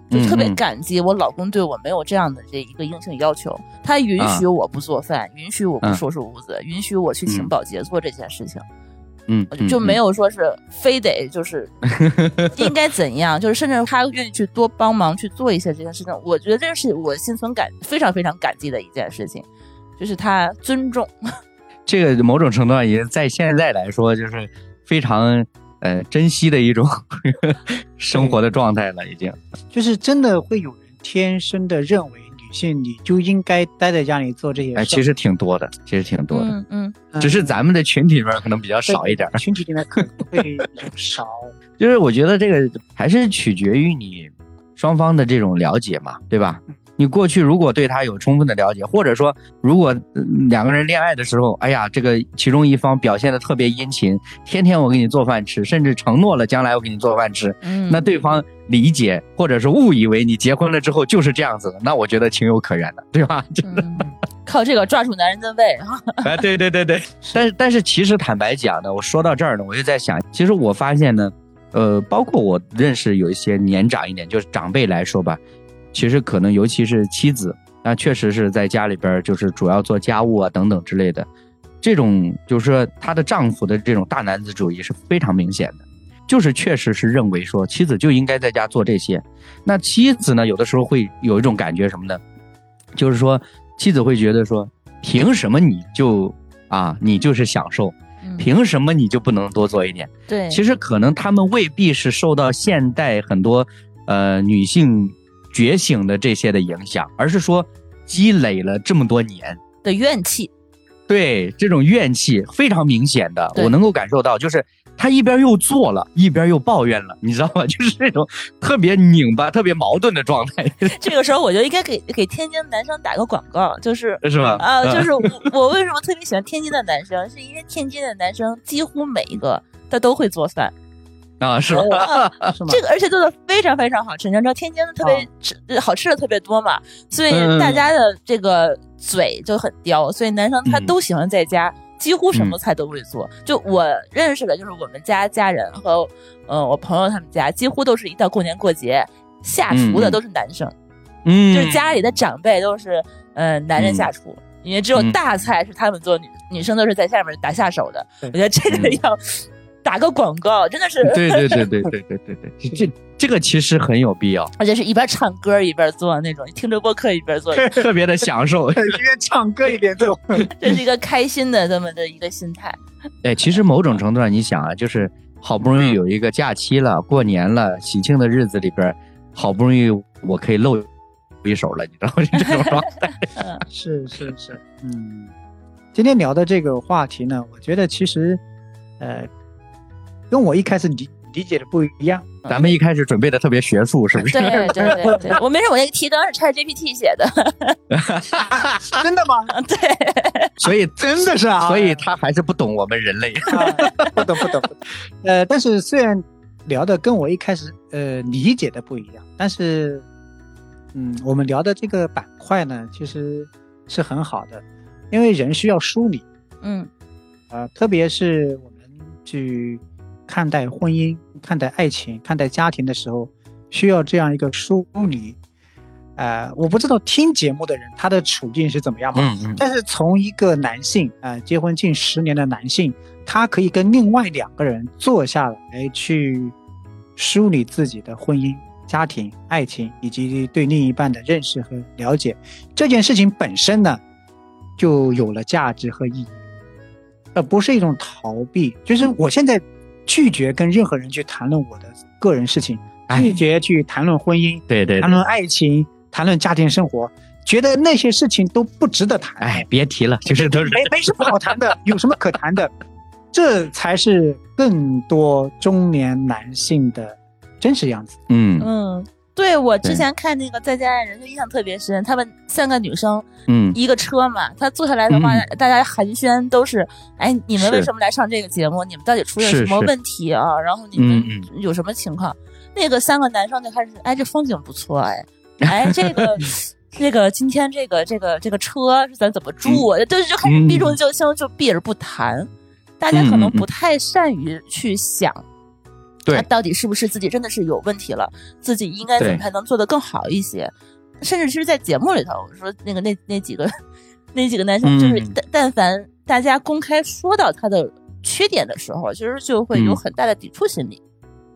就特别感激我老公对我没有这样的这一个硬性要求，他允许我不做饭，允许我不收拾屋子，允许我去请保洁做这件事情。嗯，就没有说是非得就是 <laughs> 应该怎样，就是甚至他愿意去多帮忙去做一些这件事情，我觉得这是我心存感非常非常感激的一件事情，就是他尊重。<laughs> 这个某种程度上也在现在来说，就是非常呃珍惜的一种 <laughs> 生活的状态了，已经。就是真的会有人天生的认为。性你就应该待在家里做这些。哎，其实挺多的，其实挺多的。嗯嗯，只是咱们的群体里面可能比较少一点。群体里面可能会少。<laughs> 就是我觉得这个还是取决于你双方的这种了解嘛，对吧？你过去如果对他有充分的了解，或者说如果两个人恋爱的时候，哎呀，这个其中一方表现的特别殷勤，天天我给你做饭吃，甚至承诺了将来我给你做饭吃，那对方理解或者是误以为你结婚了之后就是这样子的，那我觉得情有可原的，对吧？真 <laughs> 的，靠这个抓住男人的胃啊！哎，对对对对。但是但是其实坦白讲呢，我说到这儿呢，我就在想，其实我发现呢，呃，包括我认识有一些年长一点，就是长辈来说吧，其实可能尤其是妻子，那确实是在家里边就是主要做家务啊等等之类的，这种就是说她的丈夫的这种大男子主义是非常明显的。就是确实是认为说妻子就应该在家做这些，那妻子呢有的时候会有一种感觉什么呢？就是说妻子会觉得说，凭什么你就啊你就是享受，凭什么你就不能多做一点？对，其实可能他们未必是受到现代很多呃女性觉醒的这些的影响，而是说积累了这么多年的怨气。对，这种怨气非常明显的，我能够感受到，就是。他一边又做了，一边又抱怨了，你知道吗？<laughs> 就是这种特别拧巴、特别矛盾的状态。<laughs> 这个时候，我就应该给给天津男生打个广告，就是是吗？啊，就是 <laughs> 我为什么特别喜欢天津的男生，是因为天津的男生几乎每一个他都会做饭啊，是吗？这个而且做的非常非常好吃。你知道天津特别吃好吃的特别多嘛，所以大家的这个嘴就很刁，所以男生他都喜欢在家。几乎什么菜都会做，就我认识的，就是我们家家人和，呃，我朋友他们家，几乎都是一到过年过节，下厨的都是男生，嗯，就是家里的长辈都是，呃，男人下厨，因为只有大菜是他们做，女女生都是在下面打下手的。我觉得这个要。打个广告，<laughs> 真的是。对对对对对对对对，这这个其实很有必要，而且是一边唱歌一边做那种，听着播客一边做，<laughs> 特别的享受，<laughs> 一边唱歌一边做，这是一个开心的这么的一个心态。哎，其实某种程度上，你想啊，就是好不容易有一个假期了，过年了，喜庆的日子里边，好不容易我可以露一手了，你知道吗？这种状态。是是是，嗯，今天聊的这个话题呢，我觉得其实，呃。跟我一开始理理解的不一样，咱们一开始准备的特别学术，是不是？对对对对，<laughs> 我没事，我那个提纲是 ChatGPT 写的，<laughs> 真的吗？<laughs> 对，所以真的是啊，所以他还是不懂我们人类，不懂不懂。呃，但是虽然聊的跟我一开始呃理解的不一样，但是嗯，我们聊的这个板块呢，其实是很好的，因为人需要梳理，嗯，呃，特别是我们去。看待婚姻、看待爱情、看待家庭的时候，需要这样一个梳理。呃，我不知道听节目的人他的处境是怎么样嘛？嗯嗯。但是从一个男性，呃，结婚近十年的男性，他可以跟另外两个人坐下来去梳理自己的婚姻、家庭、爱情以及对另一半的认识和了解，这件事情本身呢，就有了价值和意义，而不是一种逃避。就是我现在。拒绝跟任何人去谈论我的个人事情，拒绝去谈论婚姻，对对，谈论爱情，谈论家庭生活，觉得那些事情都不值得谈。哎，别提了，<laughs> 就是都是没没什么好谈的，<laughs> 有什么可谈的？这才是更多中年男性的真实样子。嗯嗯。对我之前看那个《再见爱人》就印象特别深，他们三个女生，嗯，一个车嘛，她坐下来的话，大家寒暄都是，哎，你们为什么来上这个节目？你们到底出了什么问题啊？然后你们有什么情况？那个三个男生就开始，哎，这风景不错，哎，哎，这个，<laughs> 这个今天这个这个这个车是咱怎么住？就就开始避重就轻，就避而不谈。大家可能不太善于去想。对，到底是不是自己真的是有问题了？自己应该怎么才能做得更好一些？甚至其实，在节目里头，我说那个那那几个 <laughs> 那几个男生，就是但但凡大家公开说到他的缺点的时候，其实就会有很大的抵触心理。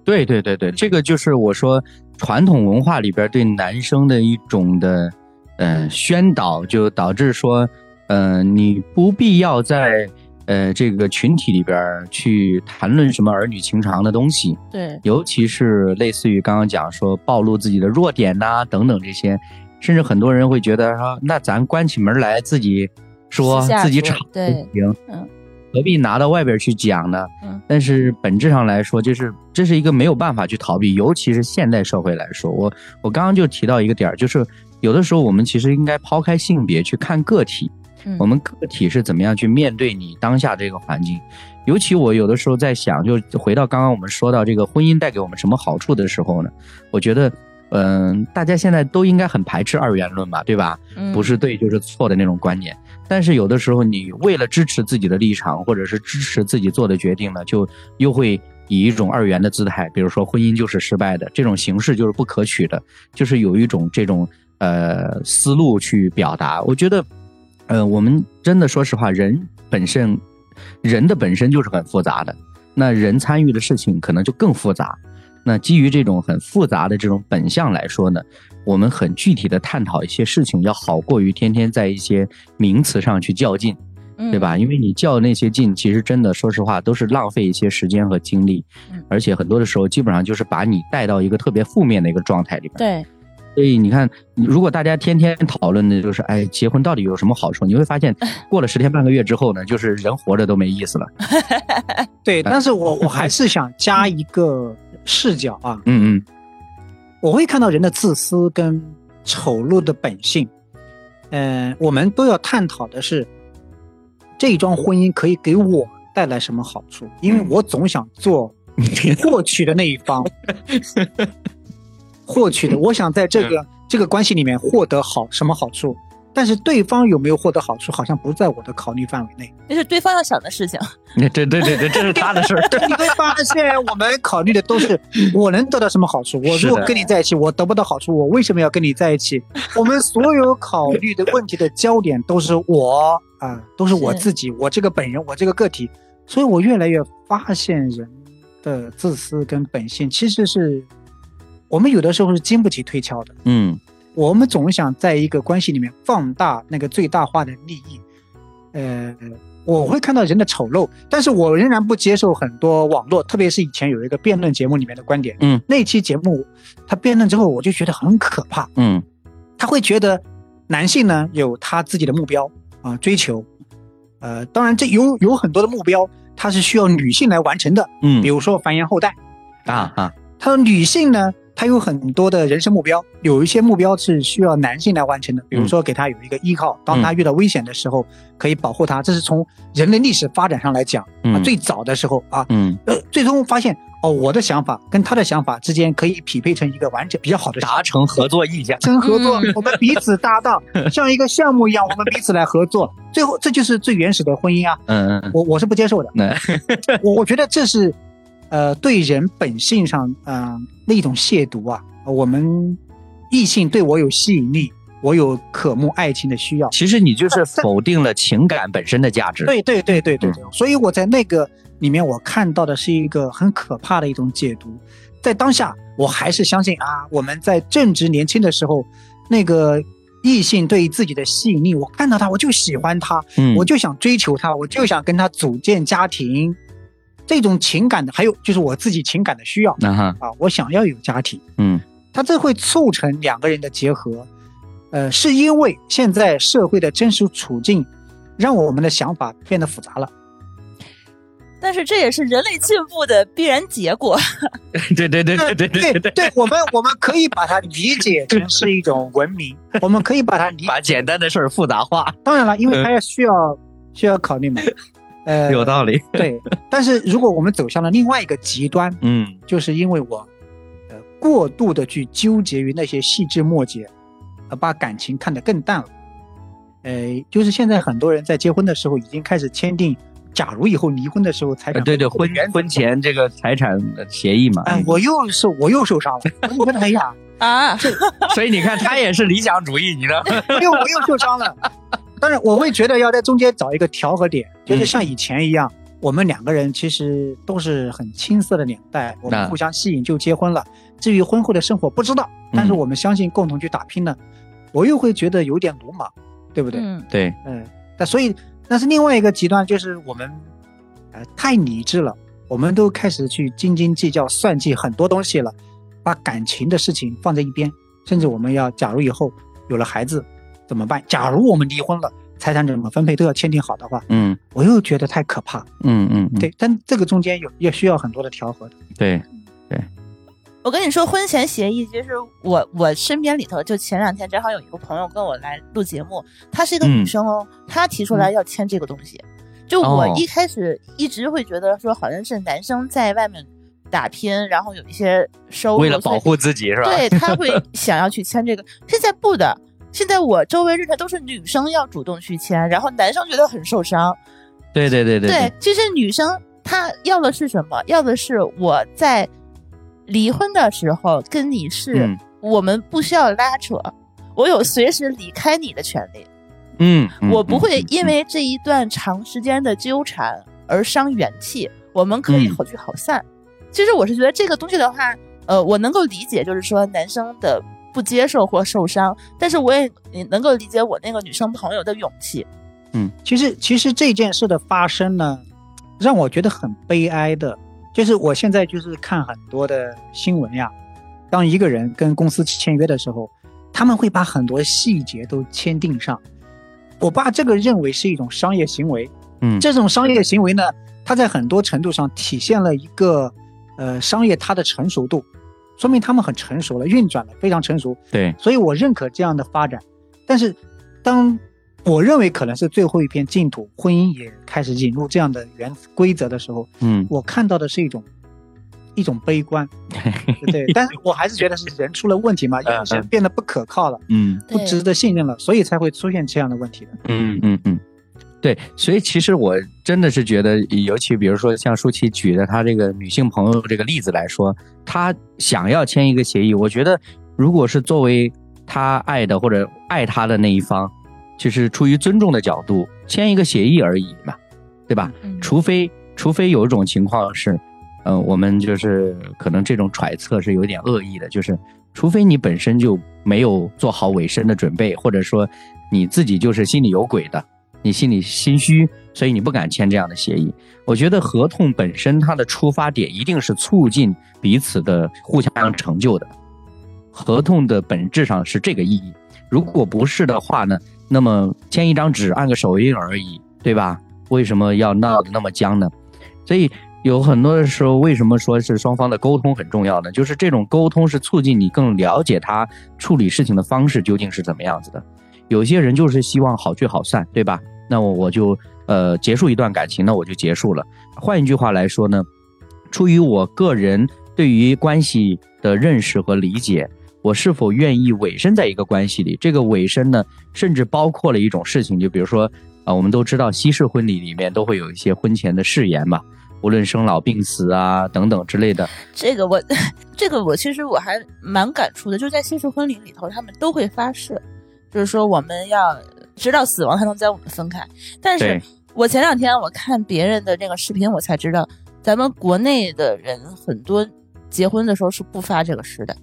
对对对对，这个就是我说传统文化里边对男生的一种的嗯宣导，就导致说嗯你不必要在。呃，这个群体里边去谈论什么儿女情长的东西，对，尤其是类似于刚刚讲说暴露自己的弱点呐等等这些，甚至很多人会觉得说，那咱关起门来自己说自己吵对，行，嗯，何必拿到外边去讲呢？嗯，但是本质上来说，就是这是一个没有办法去逃避，尤其是现代社会来说，我我刚刚就提到一个点儿，就是有的时候我们其实应该抛开性别去看个体。我们个体是怎么样去面对你当下这个环境？尤其我有的时候在想，就回到刚刚我们说到这个婚姻带给我们什么好处的时候呢？我觉得，嗯，大家现在都应该很排斥二元论吧，对吧？不是对就是错的那种观念。但是有的时候，你为了支持自己的立场，或者是支持自己做的决定呢，就又会以一种二元的姿态，比如说婚姻就是失败的，这种形式就是不可取的，就是有一种这种呃思路去表达。我觉得，呃，我们真的说实话，人本身。人的本身就是很复杂的，那人参与的事情可能就更复杂。那基于这种很复杂的这种本相来说呢，我们很具体的探讨一些事情，要好过于天天在一些名词上去较劲，对吧？因为你较那些劲，其实真的说实话都是浪费一些时间和精力，而且很多的时候基本上就是把你带到一个特别负面的一个状态里边。对。所以你看，如果大家天天讨论的就是，哎，结婚到底有什么好处？你会发现，<laughs> 过了十天半个月之后呢，就是人活着都没意思了。<laughs> 对，但是我我还是想加一个视角啊，嗯嗯，我会看到人的自私跟丑陋的本性。嗯，我们都要探讨的是，这一桩婚姻可以给我带来什么好处？因为我总想做 <laughs> 过去的那一方。获取的，我想在这个这个关系里面获得好什么好处，但是对方有没有获得好处，好像不在我的考虑范围内。那是对方要想的事情。对对对对，这是他的事儿。<laughs> 你会发现，我们考虑的都是 <laughs> 我能得到什么好处。我如果跟你在一起，我得不到好处，我为什么要跟你在一起？我们所有考虑的问题的焦点都是我啊，都是我自己，我这个本人，我这个个体。所以我越来越发现人的自私跟本性其实是。我们有的时候是经不起推敲的，嗯，我们总想在一个关系里面放大那个最大化的利益，呃，我会看到人的丑陋，但是我仍然不接受很多网络，特别是以前有一个辩论节目里面的观点，嗯，那期节目他辩论之后，我就觉得很可怕，嗯，他会觉得男性呢有他自己的目标啊追求，呃，当然这有有很多的目标，他是需要女性来完成的，嗯，比如说繁衍后代，啊啊，他说女性呢。他有很多的人生目标，有一些目标是需要男性来完成的，比如说给他有一个依靠，当他遇到危险的时候可以保护他。这是从人类历史发展上来讲啊，最早的时候啊，嗯，呃，最终发现哦，我的想法跟他的想法之间可以匹配成一个完整比较好的达成合作意见，成合作，<laughs> 我们彼此搭档，<laughs> 像一个项目一样，我们彼此来合作，最后这就是最原始的婚姻啊。嗯嗯，我我是不接受的，我我觉得这是呃对人本性上嗯那一种亵渎啊。我们异性对我有吸引力，我有渴慕爱情的需要。其实你就是否定了情感本身的价值。对对对对对对。所以我在那个里面，我看到的是一个很可怕的一种解读。在当下，我还是相信啊，我们在正值年轻的时候，那个异性对自己的吸引力，我看到他我就喜欢他，我就想追求他，我就想跟他组建家庭。这种情感的，还有就是我自己情感的需要啊，我想要有家庭。嗯，它这会促成两个人的结合，呃，是因为现在社会的真实处境，让我们的想法变得复杂了。但是这也是人类进步的必然结果。<laughs> 对对对对对对对对，我们我们可以把它理解成是一种文明。<laughs> 我们可以把它理把简单的事儿复杂化。当然了，因为它要需要需要考虑嘛。呃，有道理。对，但是如果我们走向了另外一个极端，嗯，就是因为我。呃过度的去纠结于那些细枝末节，而把感情看得更淡了。呃，就是现在很多人在结婚的时候已经开始签订，假如以后离婚的时候财产对对婚婚前这个财产协议嘛。哎，我又受我又受伤了。我哎呀啊！所以你看，他也是理想主义，你知道？又我又受伤了。当然，我会觉得要在中间找一个调和点，就是像以前一样，我们两个人其实都是很青涩的年代，我们互相吸引就结婚了。至于婚后的生活不知道，但是我们相信共同去打拼呢，我又会觉得有点鲁莽，对不对？嗯，对，嗯，那所以但是另外一个极端，就是我们，呃，太理智了，我们都开始去斤斤计较、算计很多东西了，把感情的事情放在一边，甚至我们要，假如以后有了孩子怎么办？假如我们离婚了，财产怎么分配都要签订好的话，嗯，我又觉得太可怕，嗯嗯，对，但这个中间有也需要很多的调和的，对，对。我跟你说，婚前协议，其实我我身边里头，就前两天正好有一个朋友跟我来录节目，她是一个女生哦，她提出来要签这个东西。就我一开始一直会觉得说，好像是男生在外面打拼，然后有一些收入，为了保护自己是吧？对他会想要去签这个。现在不的，现在我周围认识都是女生要主动去签，然后男生觉得很受伤。对对对对。对，其实女生她要的是什么？要的是我在离婚的时候跟你是，我们不需要拉扯，我有随时离开你的权利。嗯，我不会因为这一段长时间的纠缠而伤元气，我们可以好聚好散。其实我是觉得这个东西的话，呃，我能够理解，就是说男生的不接受或受伤，但是我也能够理解我那个女生朋友的勇气。嗯，其实其实这件事的发生呢，让我觉得很悲哀的，就是我现在就是看很多的新闻呀，当一个人跟公司签约的时候，他们会把很多细节都签订上。我把这个认为是一种商业行为，嗯，这种商业行为呢，它在很多程度上体现了一个，呃，商业它的成熟度，说明他们很成熟了，运转的非常成熟。对，所以我认可这样的发展。但是，当我认为可能是最后一片净土，婚姻也开始引入这样的原规则的时候，嗯，我看到的是一种。一种悲观，<laughs> 对，但是我还是觉得是人出了问题嘛，因为人变得不可靠了，嗯，不值得信任了，所以才会出现这样的问题的。嗯嗯嗯，对，所以其实我真的是觉得，尤其比如说像舒淇举的她这个女性朋友这个例子来说，她想要签一个协议，我觉得如果是作为她爱的或者爱她的那一方，就是出于尊重的角度签一个协议而已嘛，对吧？除非除非有一种情况是。嗯，我们就是可能这种揣测是有点恶意的，就是除非你本身就没有做好委身的准备，或者说你自己就是心里有鬼的，你心里心虚，所以你不敢签这样的协议。我觉得合同本身它的出发点一定是促进彼此的互相成就的，合同的本质上是这个意义。如果不是的话呢，那么签一张纸按个手印而已，对吧？为什么要闹得那么僵呢？所以。有很多的时候，为什么说是双方的沟通很重要呢？就是这种沟通是促进你更了解他处理事情的方式究竟是怎么样子的。有些人就是希望好聚好散，对吧？那我我就呃结束一段感情，那我就结束了。换一句话来说呢，出于我个人对于关系的认识和理解，我是否愿意委身在一个关系里？这个委身呢，甚至包括了一种事情，就比如说啊，我们都知道西式婚礼里面都会有一些婚前的誓言嘛。无论生老病死啊等等之类的，这个我，<laughs> 这个我其实我还蛮感触的，就在西式婚礼里头，他们都会发誓，就是说我们要直到死亡才能将我们分开。但是我前两天我看别人的那个视频，我才知道，咱们国内的人很多结婚的时候是不发这个誓的。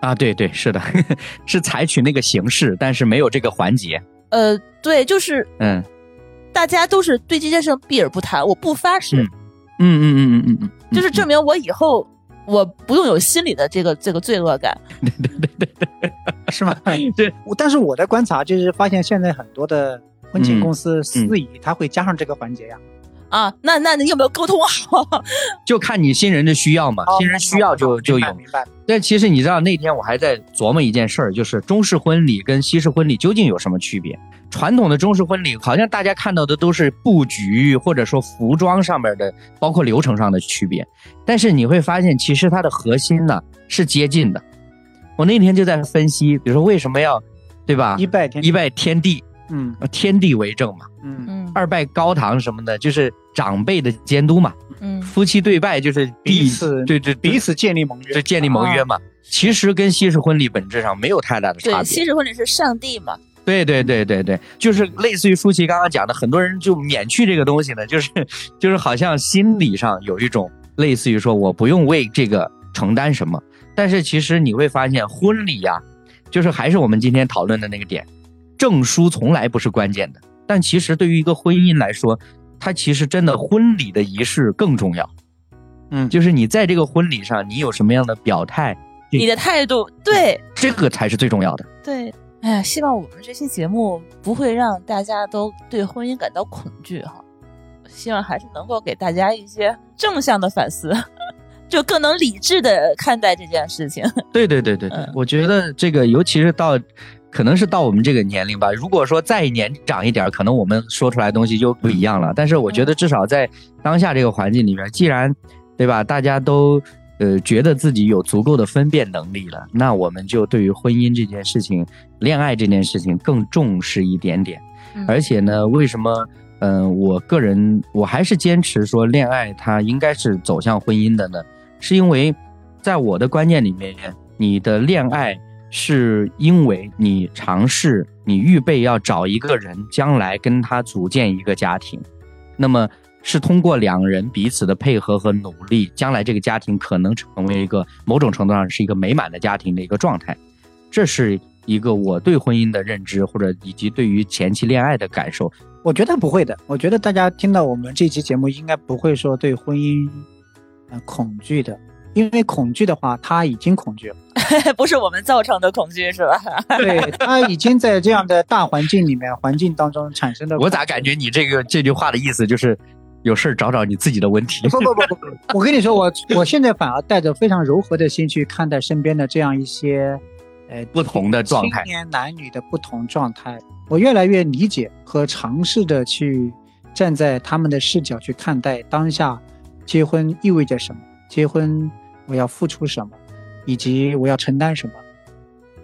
啊，对对，是的，<laughs> 是采取那个形式，但是没有这个环节。呃，对，就是嗯，大家都是对这件事避而不谈，我不发誓。嗯嗯嗯嗯嗯嗯，就是证明我以后我不用有心理的这个这个罪恶感，对对对对对，是吗？对，但是我的观察就是发现现在很多的婚庆公司司仪他会加上这个环节呀。啊，那那你有没有沟通好？就看你新人的需要嘛，新人需要就就有。明白。但其实你知道那天我还在琢磨一件事儿，就是中式婚礼跟西式婚礼究竟有什么区别？传统的中式婚礼好像大家看到的都是布局或者说服装上面的，包括流程上的区别。但是你会发现，其实它的核心呢是接近的。我那天就在分析，比如说为什么要，对吧？一拜天一拜天地。嗯，天地为证嘛，嗯嗯，二拜高堂什么的，就是长辈的监督嘛，嗯，夫妻对拜就是彼此对对彼此建立盟约，就建立盟约嘛。其实跟西式婚礼本质上没有太大的差别。西式婚礼是上帝嘛？对对对对对，就是类似于舒淇刚刚讲的，很多人就免去这个东西呢，就是就是好像心理上有一种类似于说我不用为这个承担什么，但是其实你会发现婚礼呀，就是还是我们今天讨论的那个点。证书从来不是关键的，但其实对于一个婚姻来说，它其实真的婚礼的仪式更重要。嗯，就是你在这个婚礼上，你有什么样的表态，你的态度，对，这个才是最重要的。对，哎呀，希望我们这期节目不会让大家都对婚姻感到恐惧哈，希望还是能够给大家一些正向的反思。<laughs> 就更能理智的看待这件事情。<laughs> 对对对对对，我觉得这个尤其是到。可能是到我们这个年龄吧。如果说再年长一点，可能我们说出来的东西就不一样了。但是我觉得至少在当下这个环境里面，既然，对吧？大家都呃觉得自己有足够的分辨能力了，那我们就对于婚姻这件事情、恋爱这件事情更重视一点点。而且呢，为什么？嗯，我个人我还是坚持说，恋爱它应该是走向婚姻的呢？是因为在我的观念里面，你的恋爱。是因为你尝试，你预备要找一个人，将来跟他组建一个家庭，那么是通过两人彼此的配合和努力，将来这个家庭可能成为一个某种程度上是一个美满的家庭的一个状态。这是一个我对婚姻的认知，或者以及对于前期恋爱的感受。我觉得不会的，我觉得大家听到我们这期节目，应该不会说对婚姻，呃，恐惧的。因为恐惧的话，他已经恐惧了，<laughs> 不是我们造成的恐惧，是吧？对他已经在这样的大环境里面、环境当中产生的。我咋感觉你这个这句话的意思就是，有事儿找找你自己的问题？不不不不不，我跟你说，我我现在反而带着非常柔和的心去看待身边的这样一些，呃，不同的状态，青年男女的不同状态，我越来越理解和尝试着去站在他们的视角去看待当下结婚意味着什么，结婚。我要付出什么，以及我要承担什么，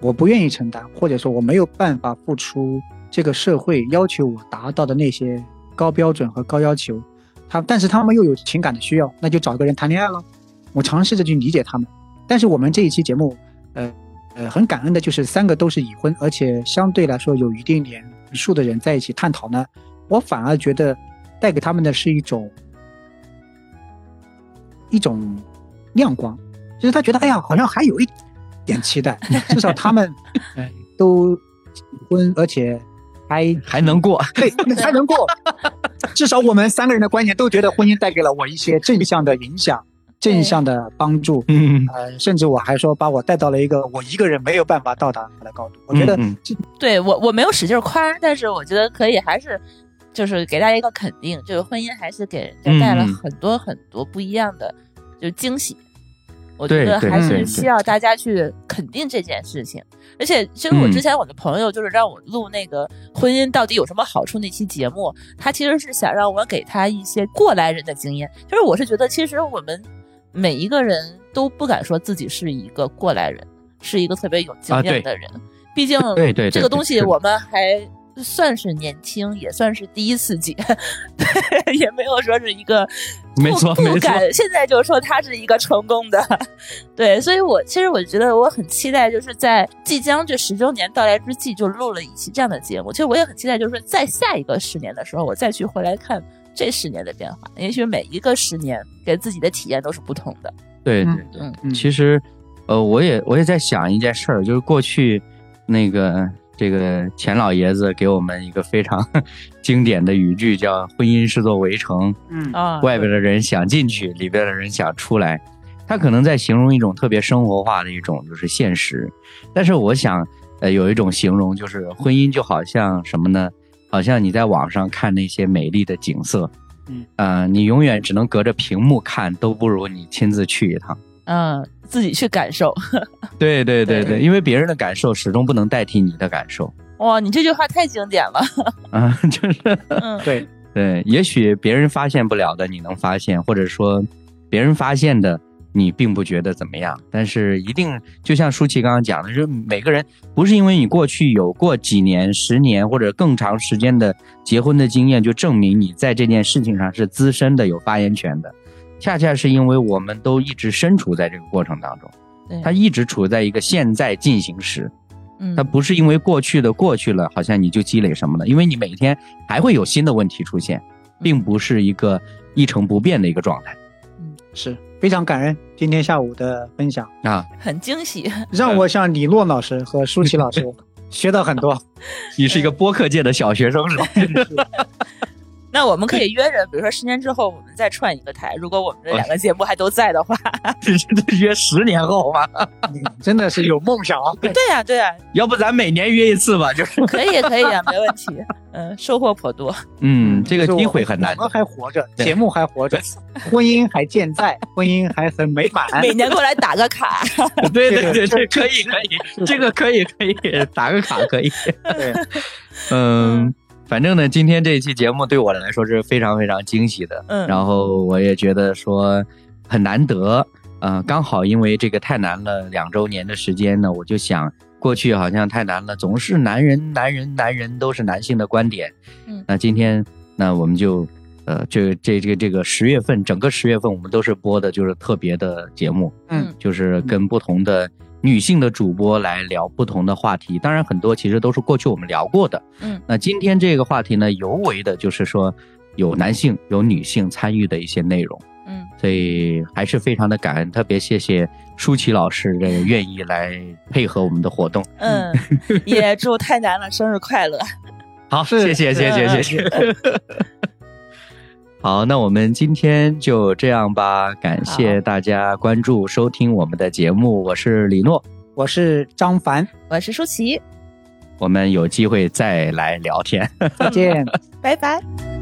我不愿意承担，或者说我没有办法付出这个社会要求我达到的那些高标准和高要求。他，但是他们又有情感的需要，那就找个人谈恋爱了。我尝试着去理解他们。但是我们这一期节目，呃呃，很感恩的就是三个都是已婚，而且相对来说有一定年数的人在一起探讨呢。我反而觉得带给他们的是一种一种。亮光，就是他觉得，哎呀，好像还有一点期待，<laughs> 至少他们，呃，都已婚，而且还还能过，对，还能过。<laughs> 至少我们三个人的观点都觉得婚姻带给了我一些正向的影响，正向的帮助。嗯，呃，甚至我还说把我带到了一个我一个人没有办法到达的高度。我觉得，对我我没有使劲夸，但是我觉得可以，还是就是给大家一个肯定，就是婚姻还是给人家带了很多很多不一样的就是惊喜。我觉得还是需要大家去肯定这件事情，而且其实我之前我的朋友就是让我录那个婚姻到底有什么好处那期节目，他其实是想让我给他一些过来人的经验。就是我是觉得，其实我们每一个人都不敢说自己是一个过来人，是一个特别有经验的人，毕竟对对这个东西我们还。算是年轻，也算是第一次结，<laughs> 也没有说是一个没错，不敢现在就说他是一个成功的，<laughs> 对，所以我其实我觉得我很期待，就是在即将这十周年到来之际，就录了一期这样的节目。其实我也很期待，就是说在下一个十年的时候，我再去回来看这十年的变化。也许每一个十年给自己的体验都是不同的。对对对，其实呃，我也我也在想一件事儿，就是过去那个。这个钱老爷子给我们一个非常 <laughs> 经典的语句，叫“婚姻是座围城”，嗯啊，外边的人想进去，里边的人想出来。他可能在形容一种特别生活化的一种就是现实。但是我想，呃，有一种形容就是婚姻就好像什么呢？好像你在网上看那些美丽的景色，嗯啊，你永远只能隔着屏幕看，都不如你亲自去一趟。嗯，自己去感受。对对对对，因为别人的感受始终不能代替你的感受。哇，你这句话太经典了。<laughs> 啊，就是，<laughs> 对对，也许别人发现不了的，你能发现，或者说别人发现的，你并不觉得怎么样。但是一定，就像舒淇刚刚讲的，就是每个人不是因为你过去有过几年、十年或者更长时间的结婚的经验，就证明你在这件事情上是资深的、有发言权的。恰恰是因为我们都一直身处在这个过程当中，它一直处在一个现在进行时，嗯，它不是因为过去的过去了，好像你就积累什么了，因为你每天还会有新的问题出现，并不是一个一成不变的一个状态。嗯，是非常感恩今天下午的分享啊，很惊喜，<laughs> 让我向李洛老师和舒淇老师 <laughs> 学到很多。你是一个播客界的小学生是吧？<laughs> 那我们可以约着，比如说十年之后我们再串一个台，如果我们这两个节目还都在的话，<laughs> 约十年后吗？<laughs> 真的是有梦想啊！对呀，对呀，要不咱每年约一次吧？就是 <laughs> 可以，可以啊，没问题。嗯，收获颇多。嗯，这个机会很难。我们还活着，节目还活着，婚姻还健在，婚姻还很美满。每年过来打个卡。对对对对，可以可以，这个可以可以打个卡可以。对，嗯。反正呢，今天这一期节目对我来说是非常非常惊喜的，嗯，然后我也觉得说很难得，嗯，刚好因为这个太难了两周年的时间呢，我就想过去好像太难了，总是男人男人男人都是男性的观点，嗯，那今天那我们就，呃，这这这个这个十月份整个十月份我们都是播的就是特别的节目，嗯，就是跟不同的。女性的主播来聊不同的话题，当然很多其实都是过去我们聊过的。嗯，那今天这个话题呢，尤为的就是说有男性有女性参与的一些内容。嗯，所以还是非常的感恩，特别谢谢舒淇老师这个愿意来配合我们的活动。嗯，也祝太难了生日快乐。好，谢谢谢谢谢谢。好，那我们今天就这样吧。感谢大家关注收听我们的节目，我是李诺，我是张凡，我是舒淇，我们有机会再来聊天，再见，<laughs> 拜拜。